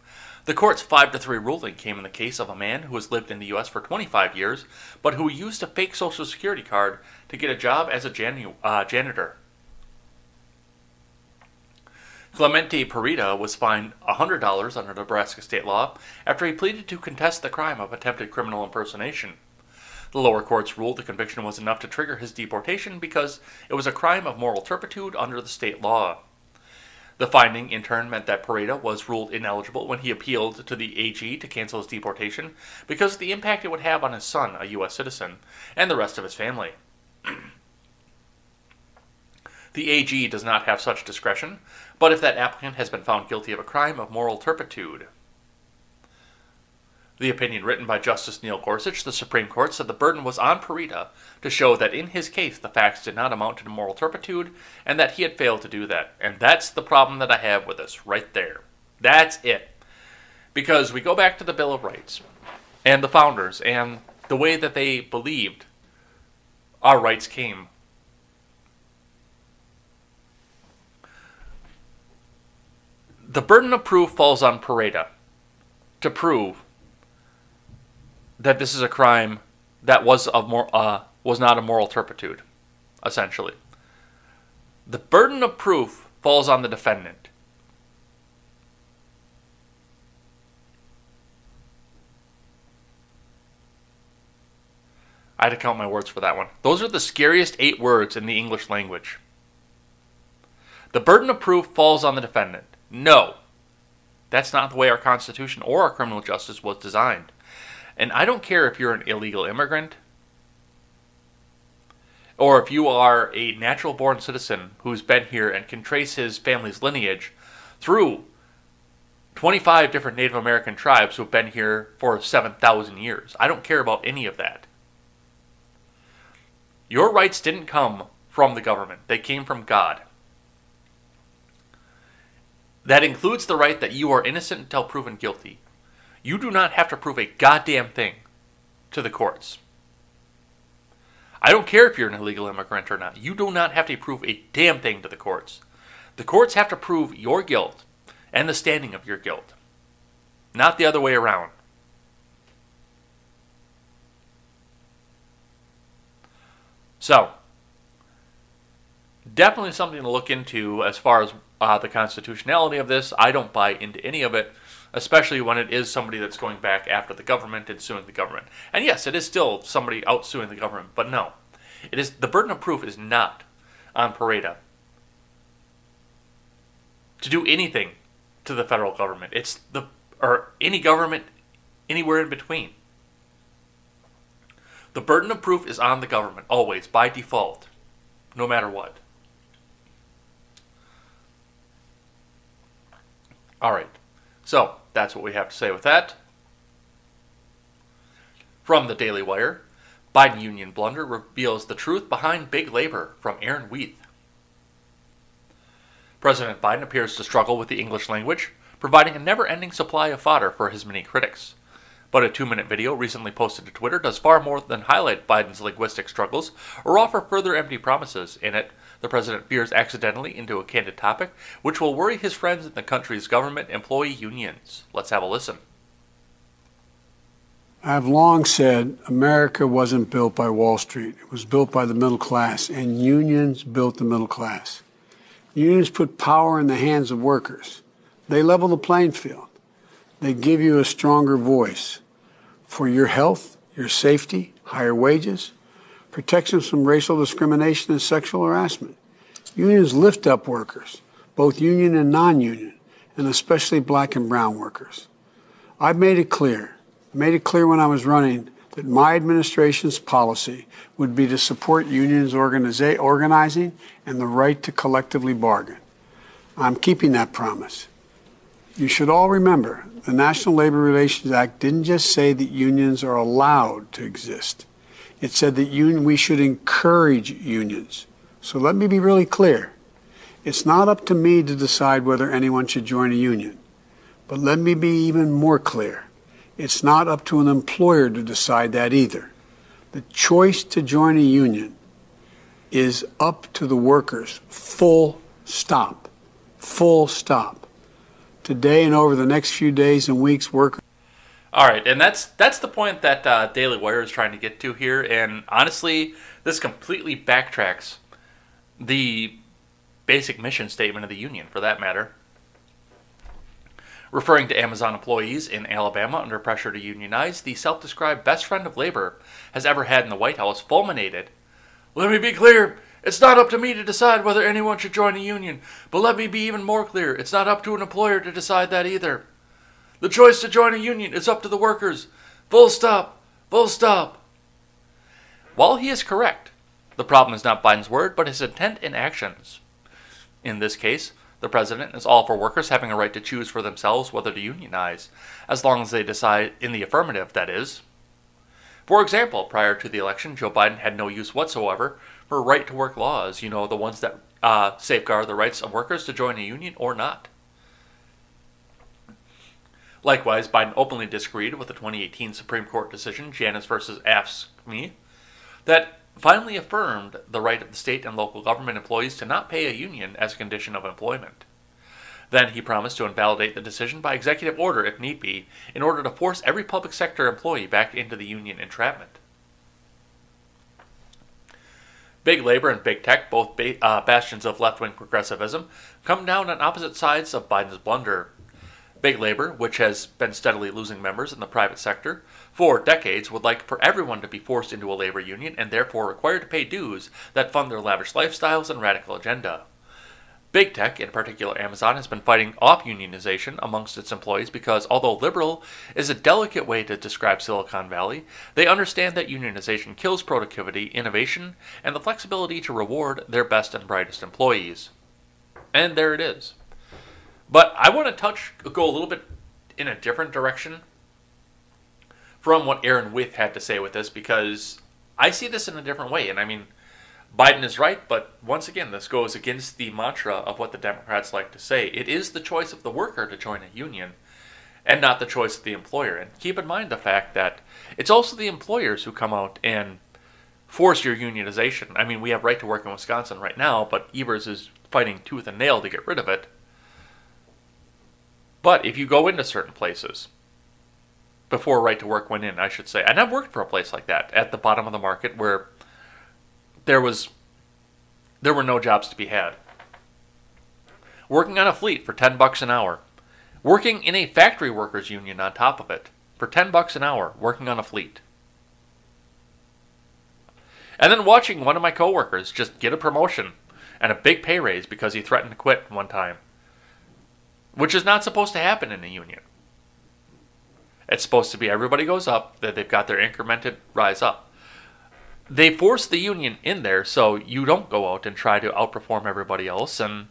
The court's 5 to 3 ruling came in the case of a man who has lived in the U.S. for 25 years, but who used a fake Social Security card to get a job as a janu- uh, janitor. Clemente Pereida was fined $100 under Nebraska state law after he pleaded to contest the crime of attempted criminal impersonation. The lower courts ruled the conviction was enough to trigger his deportation because it was a crime of moral turpitude under the state law. The finding, in turn, meant that Pereida was ruled ineligible when he appealed to the AG to cancel his deportation because of the impact it would have on his son, a U.S. citizen, and the rest of his family. the AG does not have such discretion, but if that applicant has been found guilty of a crime of moral turpitude, the opinion written by Justice Neil Gorsuch, the Supreme Court, said the burden was on Pereida to show that in his case the facts did not amount to moral turpitude and that he had failed to do that. And that's the problem that I have with this right there. That's it. Because we go back to the Bill of Rights and the founders and the way that they believed our rights came. The burden of proof falls on Pereida to prove that this is a crime that was of more uh, was not a moral turpitude, essentially. The burden of proof falls on the defendant. I had to count my words for that one. Those are the scariest eight words in the English language. The burden of proof falls on the defendant. No. That's not the way our Constitution or our criminal justice was designed. And I don't care if you're an illegal immigrant or if you are a natural born citizen who's been here and can trace his family's lineage through 25 different Native American tribes who've been here for 7,000 years. I don't care about any of that. Your rights didn't come from the government, they came from God. That includes the right that you are innocent until proven guilty. You do not have to prove a goddamn thing to the courts. I don't care if you're an illegal immigrant or not. You do not have to prove a damn thing to the courts. The courts have to prove your guilt and the standing of your guilt, not the other way around. So, definitely something to look into as far as uh, the constitutionality of this. I don't buy into any of it, especially when it is somebody that's going back after the government and suing the government. And yes, it is still somebody out suing the government, but no, it is the burden of proof is not on Pereida to do anything to the federal government. It's the or any government anywhere in between. The burden of proof is on the government always by default, no matter what. All right. So, that's what we have to say with that. From the Daily Wire, Biden union blunder reveals the truth behind big labor from Aaron Withe. President Biden appears to struggle with the English language, providing a never ending supply of fodder for his many critics. But a two minute video recently posted to Twitter does far more than highlight Biden's linguistic struggles or offer further empty promises. In it, the president veers accidentally into a candid topic which will worry his friends in the country's government employee unions. Let's have a listen. I've long said America wasn't built by Wall Street. It was built by the middle class, and unions built the middle class. Unions put power in the hands of workers. They level the playing field. They give you a stronger voice for your health, your safety, higher wages, protections from racial discrimination and sexual harassment. Unions lift up workers, both union and non union, and especially black and brown workers. I've made it clear, made it clear when I was running that my administration's policy would be to support unions organiza- organizing and the right to collectively bargain. I'm keeping that promise. You should all remember the National Labor Relations Act didn't just say that unions are allowed to exist. It said that un- we should encourage unions. So let me be really clear. It's not up to me to decide whether anyone should join a union. But let me be even more clear. It's not up to an employer to decide that either. The choice to join a union is up to the workers. Full stop. Full stop. Today and over the next few days and weeks, workers. All right, and that's that's the point that uh, Daily Wire is trying to get to here. And honestly, this completely backtracks the basic mission statement of the union, for that matter. Referring to Amazon employees in Alabama under pressure to unionize, the self described best friend of labor has ever had in the White House fulminated. Let me be clear. It's not up to me to decide whether anyone should join a union, but let me be even more clear. It's not up to an employer to decide that either. The choice to join a union is up to the workers. Full stop. Full stop. While he is correct, the problem is not Biden's word, but his intent and actions. In this case, the president is all for workers having a right to choose for themselves whether to unionize, as long as they decide in the affirmative, that is. For example, prior to the election, Joe Biden had no use whatsoever for right to work laws, you know, the ones that uh, safeguard the rights of workers to join a union or not. Likewise, Biden openly disagreed with the 2018 Supreme Court decision, Janus versus AFSCME, that finally affirmed the right of the state and local government employees to not pay a union as a condition of employment. Then he promised to invalidate the decision by executive order if need be, in order to force every public sector employee back into the union entrapment. Big labor and big tech, both ba- uh, bastions of left wing progressivism, come down on opposite sides of Biden's blunder. Big labor, which has been steadily losing members in the private sector for decades, would like for everyone to be forced into a labor union and therefore required to pay dues that fund their lavish lifestyles and radical agenda. Big tech, in particular Amazon, has been fighting off unionization amongst its employees because although liberal is a delicate way to describe Silicon Valley, they understand that unionization kills productivity, innovation, and the flexibility to reward their best and brightest employees. And there it is. But I want to touch, go a little bit in a different direction from what Aaron Withe had to say with this because I see this in a different way. And I mean, Biden is right, but once again, this goes against the mantra of what the Democrats like to say. It is the choice of the worker to join a union and not the choice of the employer. And keep in mind the fact that it's also the employers who come out and force your unionization. I mean, we have right to work in Wisconsin right now, but Evers is fighting tooth and nail to get rid of it. But if you go into certain places, before right to work went in, I should say, and I've worked for a place like that at the bottom of the market where there was there were no jobs to be had. working on a fleet for 10 bucks an hour, working in a factory workers union on top of it for 10 bucks an hour, working on a fleet. And then watching one of my coworkers just get a promotion and a big pay raise because he threatened to quit one time, which is not supposed to happen in a union. It's supposed to be everybody goes up, that they've got their incremented rise up. They force the union in there so you don't go out and try to outperform everybody else and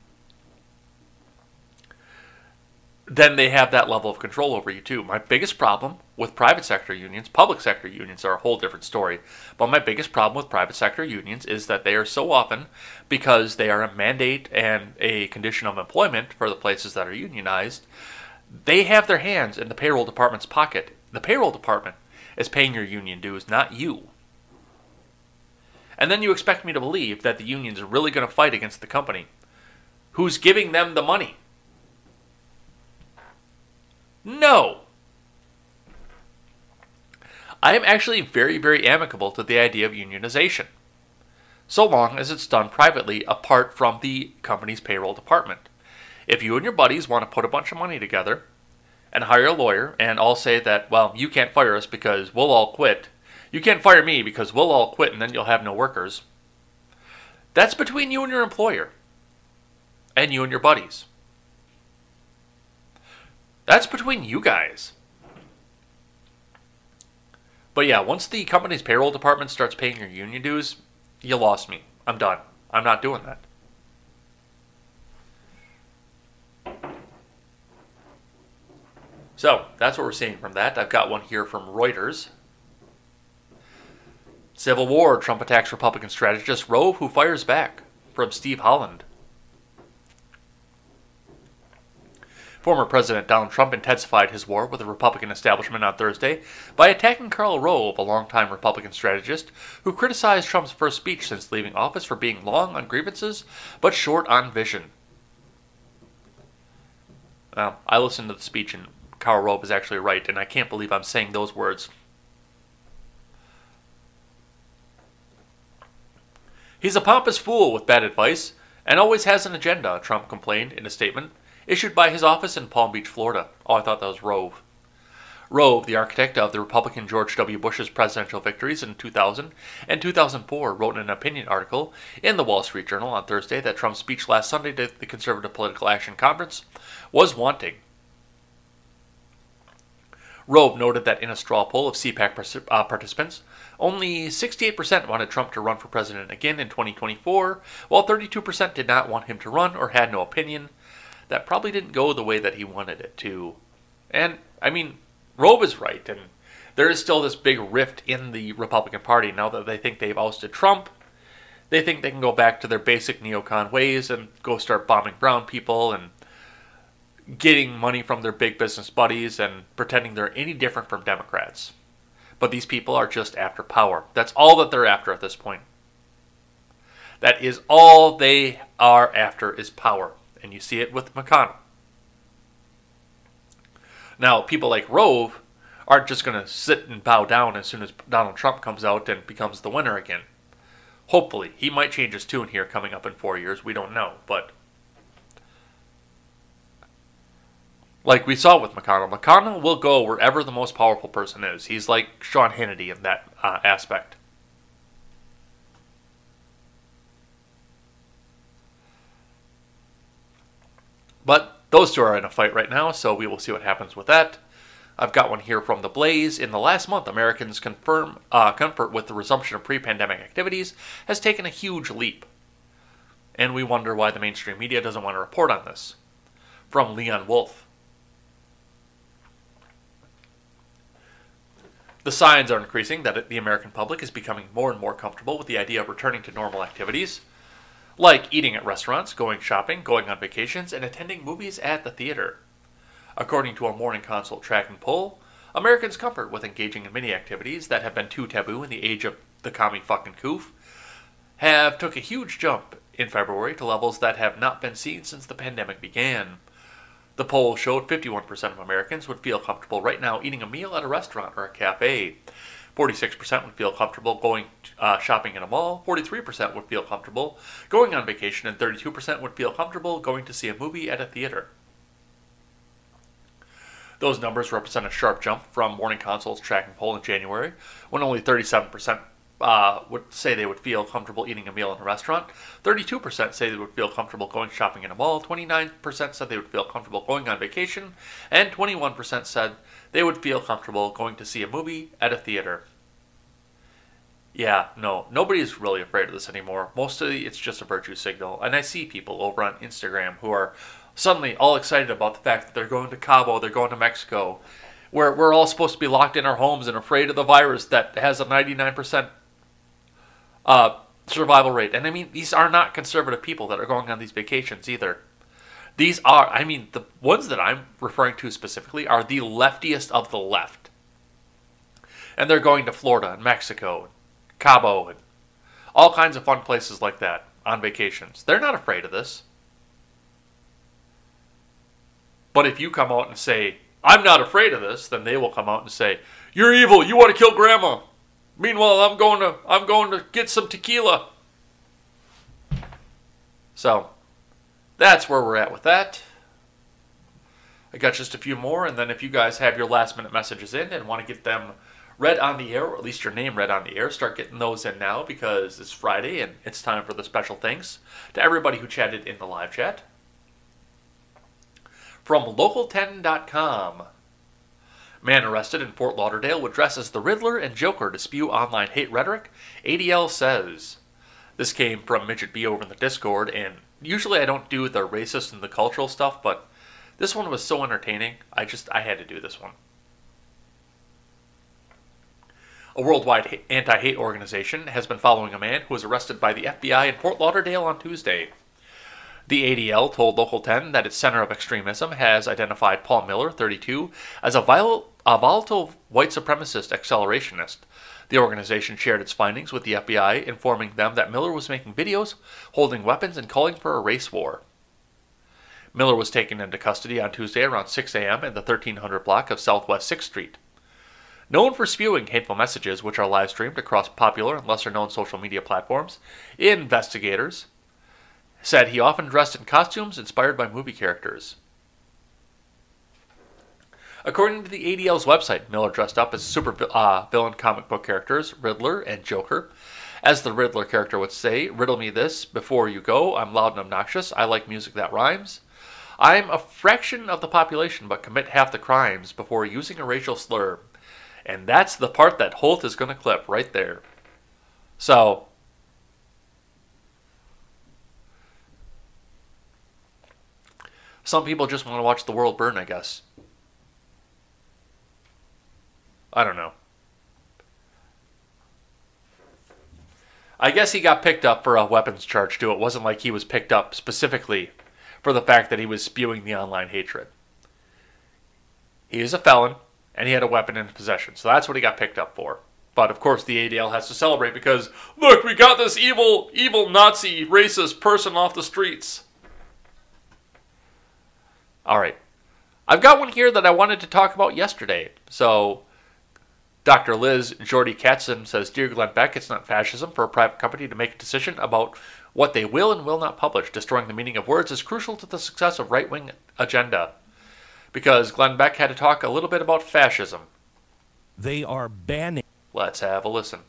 then they have that level of control over you too. My biggest problem with private sector unions, public sector unions are a whole different story. But my biggest problem with private sector unions is that they are so often, because they are a mandate and a condition of employment for the places that are unionized, they have their hands in the payroll department's pocket. The payroll department is paying your union dues, not you. And then you expect me to believe that the unions are really going to fight against the company who's giving them the money. No. I am actually very, very amicable to the idea of unionization, so long as it's done privately apart from the company's payroll department. If you and your buddies want to put a bunch of money together and hire a lawyer and all say that, well, you can't fire us because we'll all quit, you can't fire me because we'll all quit and then you'll have no workers, that's between you and your employer and you and your buddies. That's between you guys. But yeah, once the company's payroll department starts paying your union dues, you lost me. I'm done. I'm not doing that. So that's what we're seeing from that. I've got one here from Reuters. Civil War, Trump attacks Republican strategist Rove, who fires back, from Steve Holland. Former President Donald Trump intensified his war with the Republican establishment on Thursday by attacking Karl Rove, a longtime Republican strategist who criticized Trump's first speech since leaving office for being long on grievances but short on vision. Well, I listened to the speech and Karl Rove is actually right, and I can't believe I'm saying those words. He's a pompous fool with bad advice and always has an agenda, Trump complained in a statement issued by his office in Palm Beach, Florida. Oh, I thought that was Rove. Rove, the architect of the Republican George W. Bush's presidential victories in 2000 and 2004, wrote an opinion article in the Wall Street Journal on Thursday that Trump's speech last Sunday to the Conservative Political Action Conference was wanting. Rove noted that in a straw poll of CPAC uh, participants, only 68% wanted Trump to run for president again in 2024, while 32% did not want him to run or had no opinion. That probably didn't go the way that he wanted it to. And, I mean, Rove is right, and there is still this big rift in the Republican Party now that they think they've ousted Trump. They think they can go back to their basic neocon ways and go start bombing brown people and getting money from their big business buddies and pretending they're any different from Democrats. But these people are just after power. That's all that they're after at this point. That is all they are after is power. And you see it with McConnell. Now, people like Rove aren't just going to sit and bow down as soon as Donald Trump comes out and becomes the winner again. Hopefully. He might change his tune here coming up in four years. We don't know. But like we saw with McConnell, McConnell will go wherever the most powerful person is. He's like Sean Hannity in that uh, aspect. But those two are in a fight right now, so we will see what happens with that. I've got one here from The Blaze. In the last month, Americans' confirm, uh, comfort with the resumption of pre pandemic activities has taken a huge leap. And we wonder why the mainstream media doesn't want to report on this. From Leon Wolf. The signs are increasing that the American public is becoming more and more comfortable with the idea of returning to normal activities, like eating at restaurants, going shopping, going on vacations, and attending movies at the theater. According to a morning consult tracking poll, Americans' comfort with engaging in many activities that have been too taboo in the age of the commie fucking coof have took a huge jump in February to levels that have not been seen since the pandemic began. The poll showed 51% of Americans would feel comfortable right now eating a meal at a restaurant or a cafe, 46% would feel comfortable going uh, shopping in a mall. 43% would feel comfortable going on vacation, and 32% would feel comfortable going to see a movie at a theater. Those numbers represent a sharp jump from Morning Consult's tracking poll in January, when only 37% uh, would say they would feel comfortable eating a meal in a restaurant. 32% say they would feel comfortable going shopping in a mall. 29% said they would feel comfortable going on vacation. And 21% said they would feel comfortable going to see a movie at a theater. Yeah, no, nobody's really afraid of this anymore. Mostly it's just a virtue signal. And I see people over on Instagram who are suddenly all excited about the fact that they're going to Cabo, they're going to Mexico, where we're all supposed to be locked in our homes and afraid of the virus that has a 99% uh, survival rate. And I mean, these are not conservative people that are going on these vacations either. These are, I mean, the ones that I'm referring to specifically are the leftiest of the left. And they're going to Florida and Mexico, and Cabo, and all kinds of fun places like that on vacations. They're not afraid of this. But if you come out and say, I'm not afraid of this, then they will come out and say, You're evil, you want to kill grandma. Meanwhile, I'm going to I'm going to get some tequila. So, that's where we're at with that. I got just a few more, and then if you guys have your last minute messages in and want to get them read on the air, or at least your name read on the air, start getting those in now because it's Friday and it's time for the special thanks to everybody who chatted in the live chat. From local10.com. Man arrested in Fort Lauderdale would dress as the Riddler and Joker to spew online hate rhetoric, ADL says. This came from Midget B over in the Discord, and usually I don't do the racist and the cultural stuff, but this one was so entertaining, I just I had to do this one. A worldwide anti hate organization has been following a man who was arrested by the FBI in Fort Lauderdale on Tuesday. The ADL told Local 10 that its center of extremism has identified Paul Miller, 32, as a, viol- a volatile white supremacist accelerationist. The organization shared its findings with the FBI, informing them that Miller was making videos, holding weapons, and calling for a race war. Miller was taken into custody on Tuesday around 6 a.m. in the 1300 block of Southwest 6th Street. Known for spewing hateful messages, which are live streamed across popular and lesser known social media platforms, investigators said he often dressed in costumes inspired by movie characters. According to the ADL's website, Miller dressed up as super uh, villain comic book characters, Riddler and Joker. As the Riddler character would say, Riddle me this before you go. I'm loud and obnoxious. I like music that rhymes. I'm a fraction of the population, but commit half the crimes before using a racial slur. And that's the part that Holt is going to clip right there. So, some people just want to watch the world burn, I guess. I don't know. I guess he got picked up for a weapons charge too. It wasn't like he was picked up specifically for the fact that he was spewing the online hatred. He is a felon and he had a weapon in his possession. So that's what he got picked up for. But of course, the ADL has to celebrate because look, we got this evil, evil Nazi racist person off the streets. All right. I've got one here that I wanted to talk about yesterday. So, Dr. Liz Jordy Katzen says Dear Glenn Beck, it's not fascism for a private company to make a decision about what they will and will not publish. Destroying the meaning of words is crucial to the success of right wing agenda because Glenn Beck had to talk a little bit about fascism. They are banning. Let's have a listen.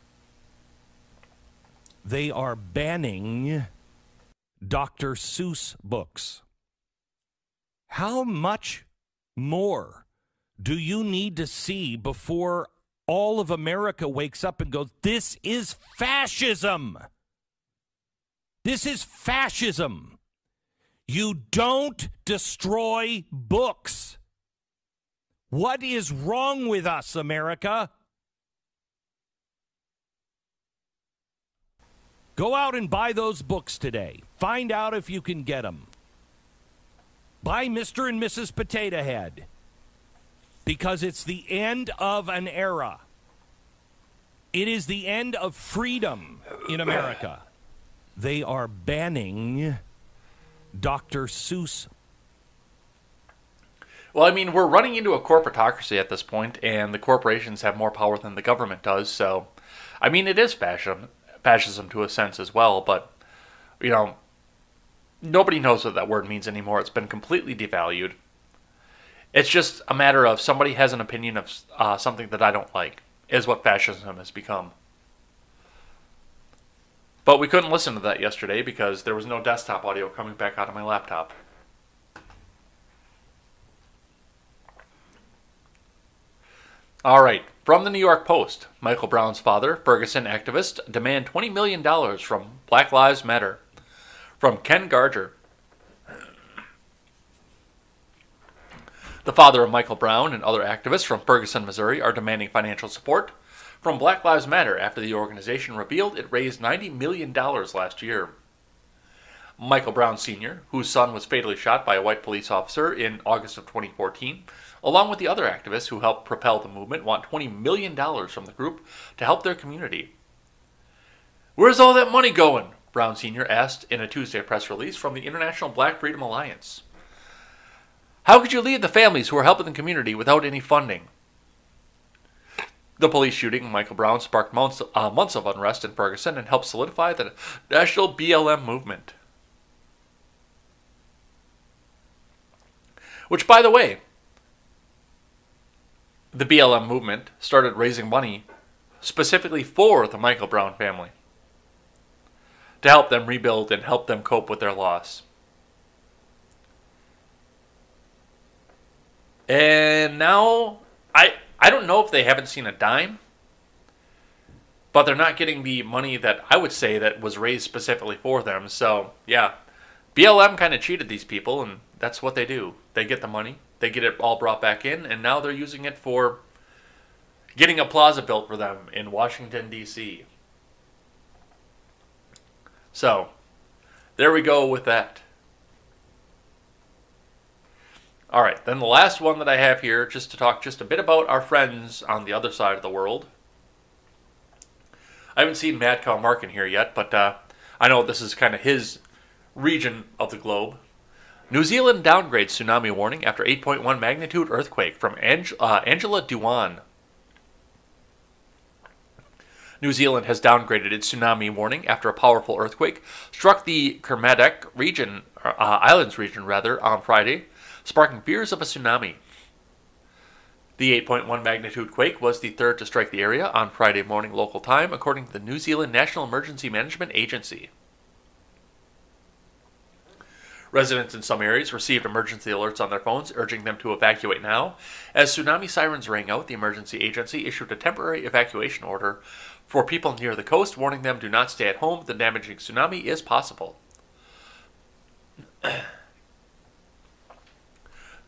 They are banning Dr. Seuss books. How much more do you need to see before all of America wakes up and goes, This is fascism? This is fascism. You don't destroy books. What is wrong with us, America? Go out and buy those books today. Find out if you can get them. Buy Mr. and Mrs. Potato Head because it's the end of an era. It is the end of freedom in America. They are banning Dr. Seuss. Well, I mean, we're running into a corporatocracy at this point, and the corporations have more power than the government does. So, I mean, it is fascism, fascism to a sense as well. But you know, nobody knows what that word means anymore. It's been completely devalued. It's just a matter of somebody has an opinion of uh, something that I don't like, is what fascism has become. But we couldn't listen to that yesterday because there was no desktop audio coming back out of my laptop. All right, from the New York Post Michael Brown's father, Ferguson activist, demand $20 million from Black Lives Matter. From Ken Garger. The father of Michael Brown and other activists from Ferguson, Missouri are demanding financial support from Black Lives Matter after the organization revealed it raised $90 million last year. Michael Brown Sr., whose son was fatally shot by a white police officer in August of 2014, along with the other activists who helped propel the movement, want $20 million from the group to help their community. Where's all that money going? Brown Sr. asked in a Tuesday press release from the International Black Freedom Alliance. How could you leave the families who are helping the community without any funding? The police shooting Michael Brown sparked months, uh, months of unrest in Ferguson and helped solidify the national BLM movement. Which, by the way, the BLM movement started raising money specifically for the Michael Brown family to help them rebuild and help them cope with their loss. And now I I don't know if they haven't seen a dime, but they're not getting the money that I would say that was raised specifically for them. So, yeah. BLM kind of cheated these people and that's what they do. They get the money, they get it all brought back in and now they're using it for getting a plaza built for them in Washington D.C. So, there we go with that. All right, then the last one that I have here, just to talk just a bit about our friends on the other side of the world. I haven't seen Mad Cow Mark in here yet, but uh, I know this is kind of his region of the globe. New Zealand downgrades tsunami warning after 8.1 magnitude earthquake from Ang- uh, Angela Dewan. New Zealand has downgraded its tsunami warning after a powerful earthquake struck the Kermadec region, uh, islands region rather, on Friday, sparking fears of a tsunami. The 8.1 magnitude quake was the third to strike the area on Friday morning local time, according to the New Zealand National Emergency Management Agency. Residents in some areas received emergency alerts on their phones urging them to evacuate now. As tsunami sirens rang out, the emergency agency issued a temporary evacuation order for people near the coast, warning them do not stay at home. The damaging tsunami is possible.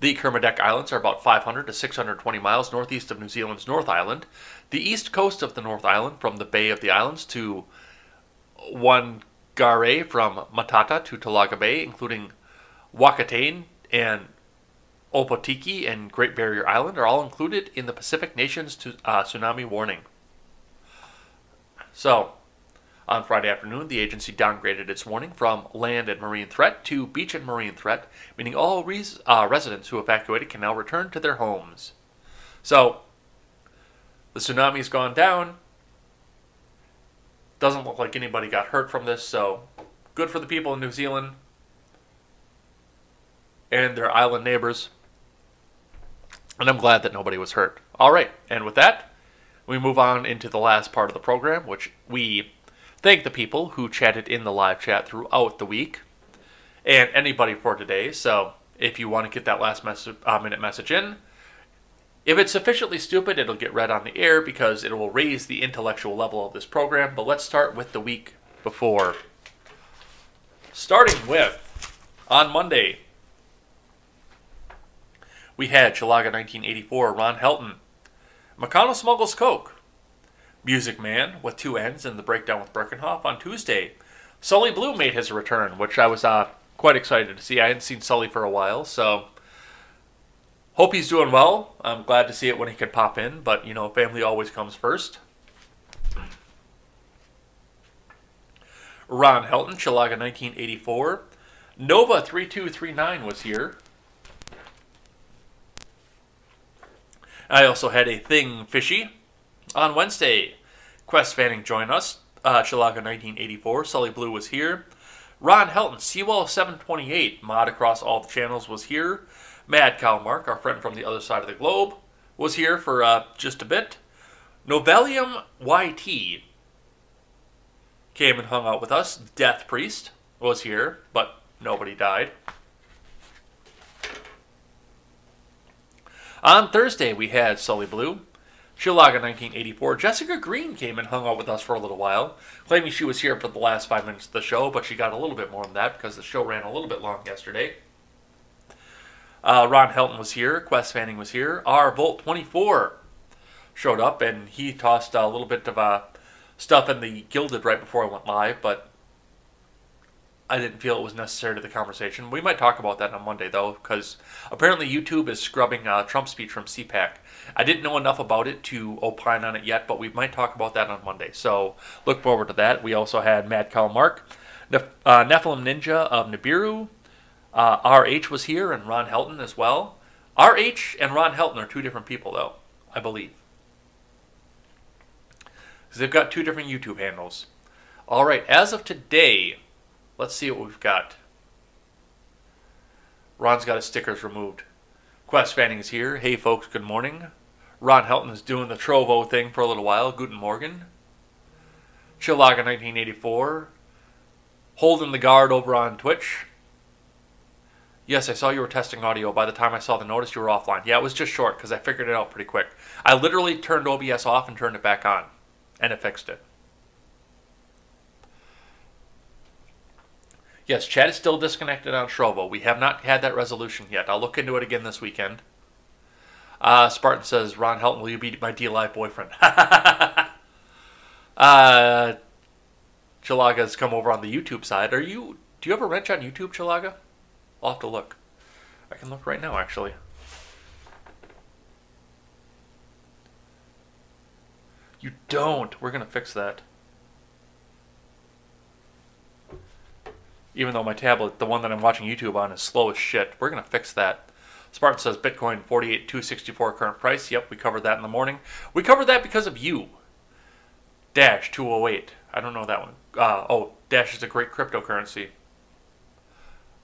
The Kermadec Islands are about 500 to 620 miles northeast of New Zealand's North Island. The east coast of the North Island, from the Bay of the Islands to Whangarei, from Matata to Tolaga Bay, including Whakatane and Opotiki and Great Barrier Island, are all included in the Pacific Nations to, uh, tsunami warning. So, on Friday afternoon, the agency downgraded its warning from land and marine threat to beach and marine threat, meaning all res- uh, residents who evacuated can now return to their homes. So, the tsunami's gone down. Doesn't look like anybody got hurt from this, so good for the people in New Zealand and their island neighbors. And I'm glad that nobody was hurt. All right, and with that, we move on into the last part of the program, which we thank the people who chatted in the live chat throughout the week and anybody for today. So if you want to get that last uh, minute message in, if it's sufficiently stupid, it'll get read on the air because it will raise the intellectual level of this program. But let's start with the week before. Starting with on Monday, we had Chilaga 1984, Ron Helton. McConnell smuggles coke. Music Man with two ends and the breakdown with Birkenhoff on Tuesday. Sully Blue made his return, which I was uh, quite excited to see. I hadn't seen Sully for a while, so hope he's doing well. I'm glad to see it when he can pop in, but you know, family always comes first. Ron Helton, Chilaga 1984. Nova 3239 was here. I also had a thing fishy on Wednesday. Quest Fanning joined us. Uh, Chilaga 1984. Sully Blue was here. Ron Helton, Seawall 728, mod across all the channels, was here. Mad Cow Mark, our friend from the other side of the globe, was here for uh, just a bit. Novelium YT came and hung out with us. Death Priest was here, but nobody died. On Thursday, we had Sully Blue. Chilaga 1984. Jessica Green came and hung out with us for a little while, claiming she was here for the last five minutes of the show, but she got a little bit more than that because the show ran a little bit long yesterday. Uh, Ron Helton was here. Quest Fanning was here. R Volt 24 showed up, and he tossed a little bit of uh, stuff in the Guilded right before I went live, but I didn't feel it was necessary to the conversation. We might talk about that on Monday, though, because apparently YouTube is scrubbing uh, Trump's speech from CPAC. I didn't know enough about it to opine on it yet, but we might talk about that on Monday. So look forward to that. We also had Mad Cow Mark, uh, Nephilim Ninja of Nibiru. Uh, RH was here, and Ron Helton as well. RH and Ron Helton are two different people, though, I believe. Because they've got two different YouTube handles. All right, as of today, Let's see what we've got. Ron's got his stickers removed. Quest Fanning is here. Hey folks, good morning. Ron Helton is doing the Trovo thing for a little while. Guten Morgen. Chilaga 1984. Holding the guard over on Twitch. Yes, I saw you were testing audio. By the time I saw the notice, you were offline. Yeah, it was just short because I figured it out pretty quick. I literally turned OBS off and turned it back on, and it fixed it. Yes, Chad is still disconnected on Trovo. We have not had that resolution yet. I'll look into it again this weekend. Uh, Spartan says, Ron Helton, will you be my DLive boyfriend? uh, Chilaga's come over on the YouTube side. Are you? Do you have a wrench on YouTube, Chilaga? I'll have to look. I can look right now, actually. You don't. We're gonna fix that. even though my tablet, the one that I'm watching YouTube on, is slow as shit. We're to fix that. Spartan says Bitcoin 48264 current price. Yep, we covered that in the morning. We covered that because of you. Dash 208. I don't know that one. Uh, oh, Dash is a great cryptocurrency.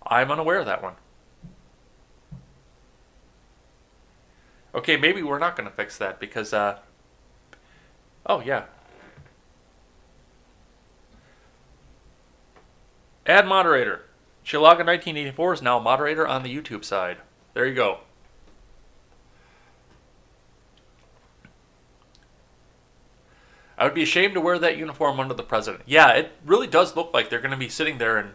I'm unaware of that one. Okay, maybe we're not going to fix that because, uh, oh yeah, Add moderator. Chilaga1984 is now moderator on the YouTube side. There you go. I would be ashamed to wear that uniform under the president. Yeah, it really does look like they're going to be sitting there and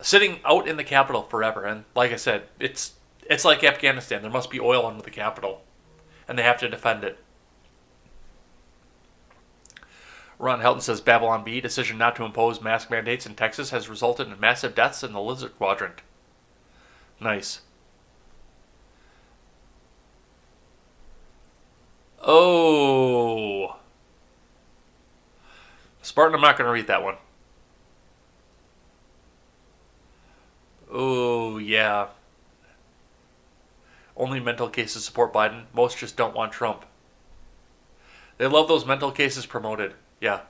sitting out in the Capitol forever. And like I said, it's it's like Afghanistan. There must be oil under the Capitol, and they have to defend it. Ron Helton says Babylon Bee decision not to impose mask mandates in Texas has resulted in massive deaths in the lizard quadrant. Nice. Oh. Spartan, I'm not going to read that one. Oh, yeah. Only mental cases support Biden. Most just don't want Trump. They love those mental cases promoted. Yeah.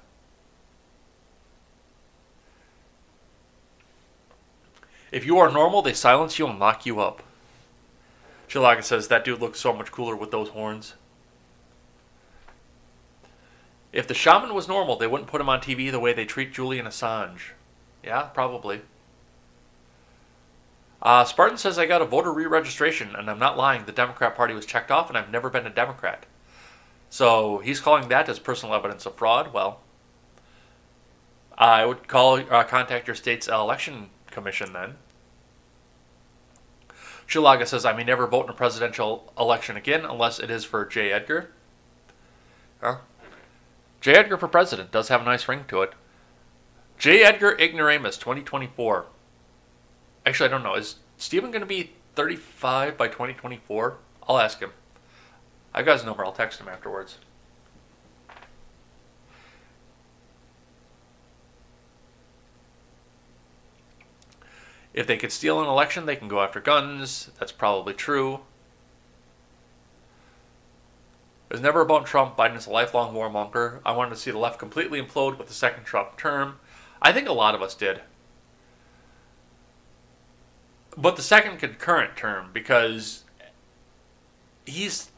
If you are normal, they silence you and lock you up. Chilaga says that dude looks so much cooler with those horns. If the shaman was normal, they wouldn't put him on TV the way they treat Julian Assange. Yeah, probably. Uh, Spartan says I got a voter re-registration, and I'm not lying. The Democrat Party was checked off, and I've never been a Democrat. So he's calling that as personal evidence of fraud. Well, I would call uh, contact your state's election commission then. Chilaga says I may never vote in a presidential election again unless it is for J. Edgar. Huh? J. Edgar for president does have a nice ring to it. J. Edgar Ignoramus 2024. Actually, I don't know. Is Stephen going to be 35 by 2024? I'll ask him. I've got his number. I'll text him afterwards. If they could steal an election, they can go after guns. That's probably true. Was never about Trump. Biden is a lifelong warmonger. I wanted to see the left completely implode with the second Trump term. I think a lot of us did. But the second concurrent term, because he's.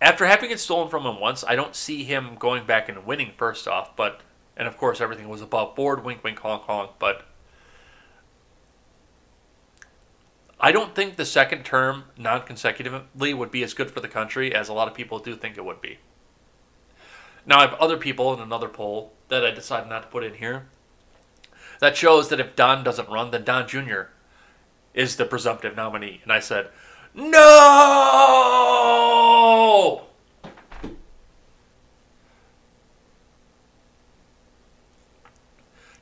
After having it stolen from him once, I don't see him going back and winning first off, but. And of course, everything was above board, wink, wink, honk, honk, but. I don't think the second term non consecutively would be as good for the country as a lot of people do think it would be. Now, I have other people in another poll that I decided not to put in here that shows that if Don doesn't run, then Don Jr. is the presumptive nominee. And I said, No!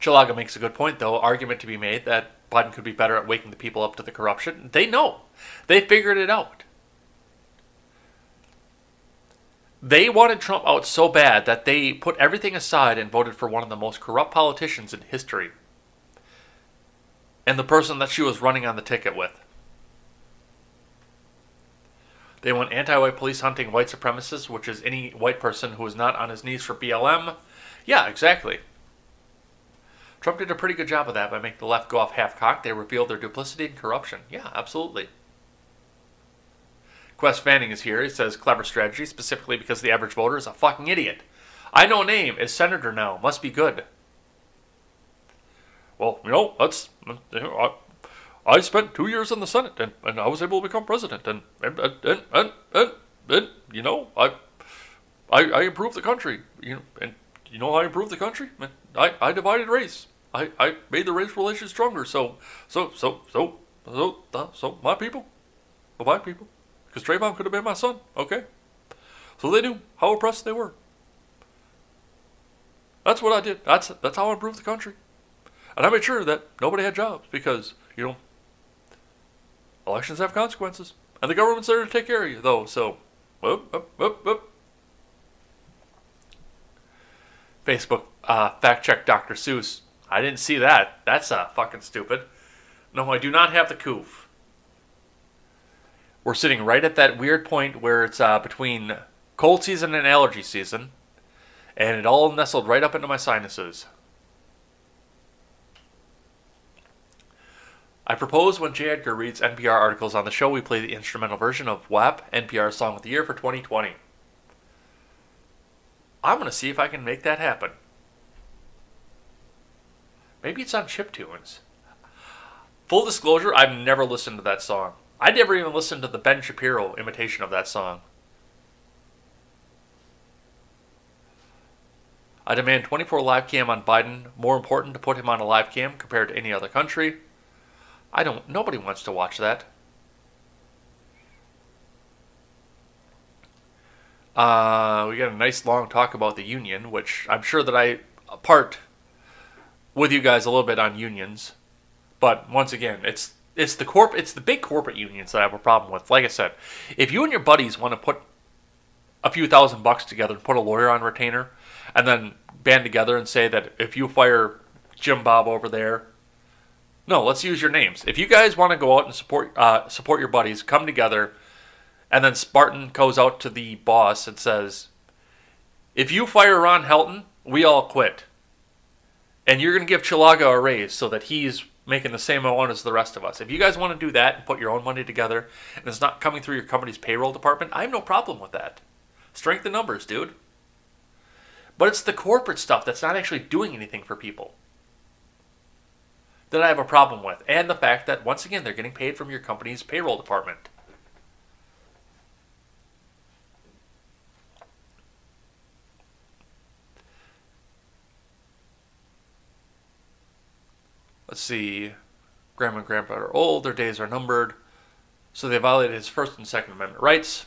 Chilaga makes a good point, though. Argument to be made that Biden could be better at waking the people up to the corruption. They know. They figured it out. They wanted Trump out so bad that they put everything aside and voted for one of the most corrupt politicians in history. And the person that she was running on the ticket with. They want anti white police hunting white supremacists, which is any white person who is not on his knees for BLM. Yeah, exactly. Trump did a pretty good job of that by making the left go off half cocked. They revealed their duplicity and corruption. Yeah, absolutely. Quest Fanning is here. He says clever strategy, specifically because the average voter is a fucking idiot. I know name is senator now. Must be good. Well, you know, that's I, I spent two years in the Senate and, and I was able to become president and and and and, and, and, and you know I, I I improved the country. You know, and you know I improved the country. I I divided race. I, I made the race relations stronger. So so so so so uh, so my people, the black people, because Trayvon could have been my son. Okay, so they knew how oppressed they were. That's what I did. That's that's how I improved the country, and I made sure that nobody had jobs because you know elections have consequences, and the government's there to take care of you though. So, whoop, whoop, whoop, whoop. Facebook uh, fact check Dr. Seuss. I didn't see that. That's uh, fucking stupid. No, I do not have the coof. We're sitting right at that weird point where it's uh, between cold season and allergy season, and it all nestled right up into my sinuses. I propose when J. Edgar reads NPR articles on the show, we play the instrumental version of WAP, NPR's Song of the Year for 2020. I'm going to see if I can make that happen. Maybe it's on chip tunes. Full disclosure, I've never listened to that song. I never even listened to the Ben Shapiro imitation of that song. I demand 24 live cam on Biden. More important to put him on a live cam compared to any other country. I don't. Nobody wants to watch that. Uh, we got a nice long talk about the union, which I'm sure that I part with you guys a little bit on unions, but once again, it's it's the corp it's the big corporate unions that I have a problem with. Like I said, if you and your buddies want to put a few thousand bucks together and put a lawyer on retainer, and then band together and say that if you fire Jim Bob over there, no, let's use your names. If you guys want to go out and support uh, support your buddies, come together, and then Spartan goes out to the boss and says, "If you fire Ron Helton, we all quit." And you're going to give Chilaga a raise so that he's making the same amount as the rest of us. If you guys want to do that and put your own money together and it's not coming through your company's payroll department, I have no problem with that. Strength in numbers, dude. But it's the corporate stuff that's not actually doing anything for people that I have a problem with. And the fact that, once again, they're getting paid from your company's payroll department. Let's see, grandma and grandpa are old, their days are numbered, so they violated his First and Second Amendment rights.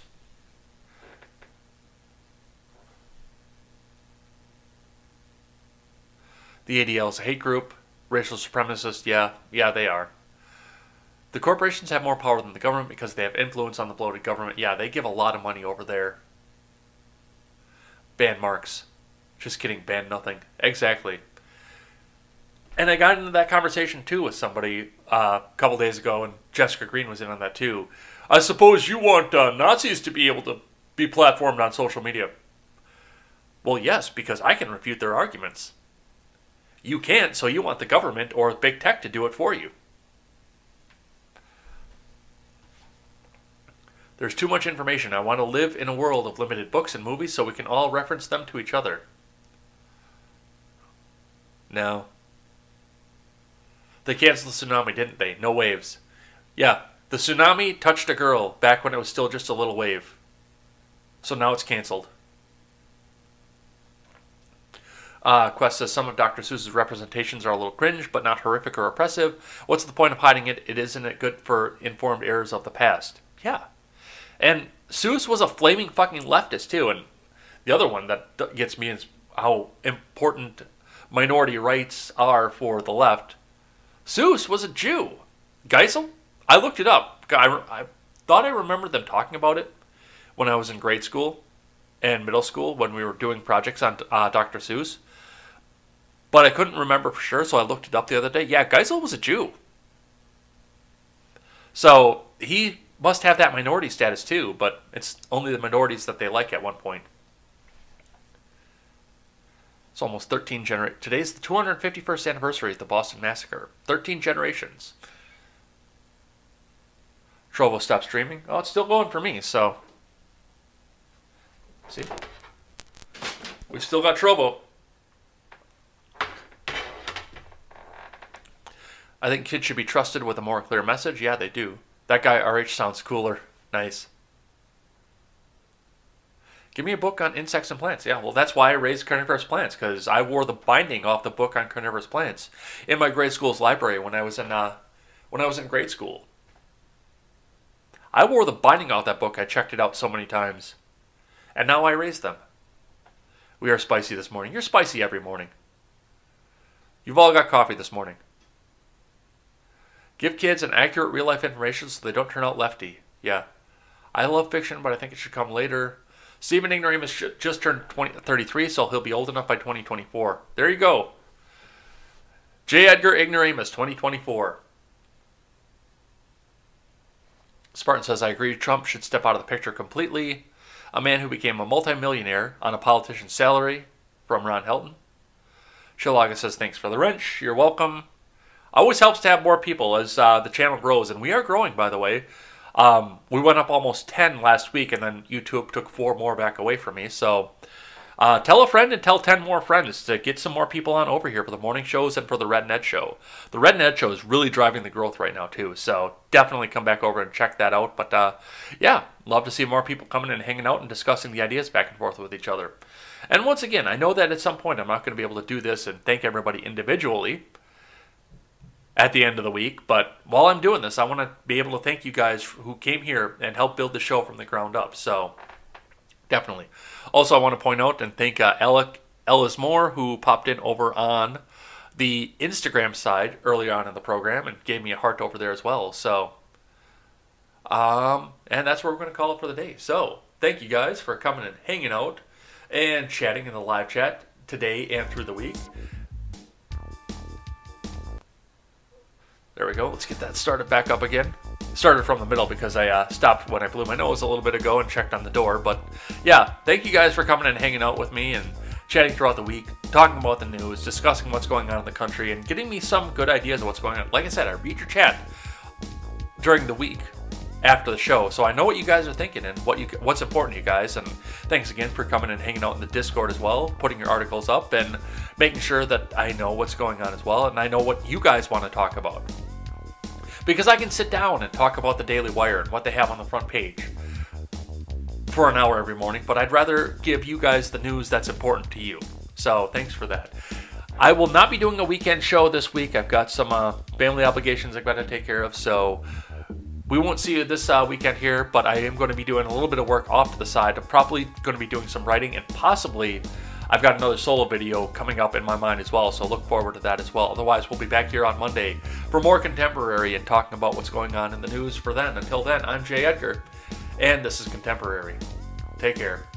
The ADL is a hate group, racial supremacist, yeah, yeah, they are. The corporations have more power than the government because they have influence on the bloated government. Yeah, they give a lot of money over there. Ban Marx. Just kidding, ban nothing. Exactly. And I got into that conversation too with somebody uh, a couple days ago, and Jessica Green was in on that too. I suppose you want uh, Nazis to be able to be platformed on social media. Well, yes, because I can refute their arguments. You can't, so you want the government or big tech to do it for you. There's too much information. I want to live in a world of limited books and movies so we can all reference them to each other. No. They canceled the tsunami, didn't they? No waves. Yeah, the tsunami touched a girl back when it was still just a little wave. So now it's canceled. Uh, Quest says some of Dr. Seuss's representations are a little cringe, but not horrific or oppressive. What's the point of hiding it? It isn't it good for informed errors of the past? Yeah. And Seuss was a flaming fucking leftist too. And the other one that gets me is how important minority rights are for the left. Seuss was a Jew. Geisel? I looked it up. I, I thought I remembered them talking about it when I was in grade school and middle school when we were doing projects on uh, Dr. Seuss. But I couldn't remember for sure, so I looked it up the other day. Yeah, Geisel was a Jew. So he must have that minority status too, but it's only the minorities that they like at one point. It's almost 13 generations. Today's the 251st anniversary of the Boston Massacre. 13 generations. Trovo stopped streaming. Oh, it's still going for me, so. See? We've still got Trovo. I think kids should be trusted with a more clear message. Yeah, they do. That guy RH sounds cooler. Nice. Give me a book on insects and plants. Yeah, well, that's why I raised carnivorous plants because I wore the binding off the book on carnivorous plants in my grade school's library when I was in uh, when I was in grade school. I wore the binding off that book. I checked it out so many times, and now I raise them. We are spicy this morning. You're spicy every morning. You've all got coffee this morning. Give kids an accurate real life information so they don't turn out lefty. Yeah. I love fiction, but I think it should come later. Stephen Ignoramus just turned 20, 33, so he'll be old enough by 2024. There you go. J. Edgar Ignoramus, 2024. Spartan says, I agree Trump should step out of the picture completely. A man who became a multimillionaire on a politician's salary from Ron Helton. Chilaga says, thanks for the wrench. You're welcome. Always helps to have more people as uh, the channel grows, and we are growing, by the way. Um, we went up almost 10 last week, and then YouTube took four more back away from me. So uh, tell a friend and tell 10 more friends to get some more people on over here for the morning shows and for the Red Ned Show. The Red Ned Show is really driving the growth right now, too. So definitely come back over and check that out. But uh, yeah, love to see more people coming and hanging out and discussing the ideas back and forth with each other. And once again, I know that at some point I'm not going to be able to do this and thank everybody individually at the end of the week. But while I'm doing this, I want to be able to thank you guys who came here and helped build the show from the ground up. So definitely. Also, I want to point out and thank uh, Alec Ellis Moore who popped in over on the Instagram side early on in the program and gave me a heart over there as well. So, um, and that's where we're going to call it for the day. So, thank you guys for coming and hanging out and chatting in the live chat today and through the week. There we go. Let's get that started back up again. Started from the middle because I uh, stopped when I blew my nose a little bit ago and checked on the door. But yeah, thank you guys for coming and hanging out with me and chatting throughout the week, talking about the news, discussing what's going on in the country, and getting me some good ideas of what's going on. Like I said, I read your chat during the week after the show, so I know what you guys are thinking and what you what's important to you guys. And thanks again for coming and hanging out in the Discord as well, putting your articles up, and making sure that I know what's going on as well, and I know what you guys want to talk about because I can sit down and talk about the Daily Wire and what they have on the front page for an hour every morning, but I'd rather give you guys the news that's important to you. So thanks for that. I will not be doing a weekend show this week. I've got some uh, family obligations I've got to take care of, so we won't see you this uh, weekend here, but I am going to be doing a little bit of work off to the side. I'm probably going to be doing some writing and possibly I've got another solo video coming up in my mind as well, so look forward to that as well. Otherwise, we'll be back here on Monday for more contemporary and talking about what's going on in the news for then. Until then, I'm Jay Edgar, and this is Contemporary. Take care.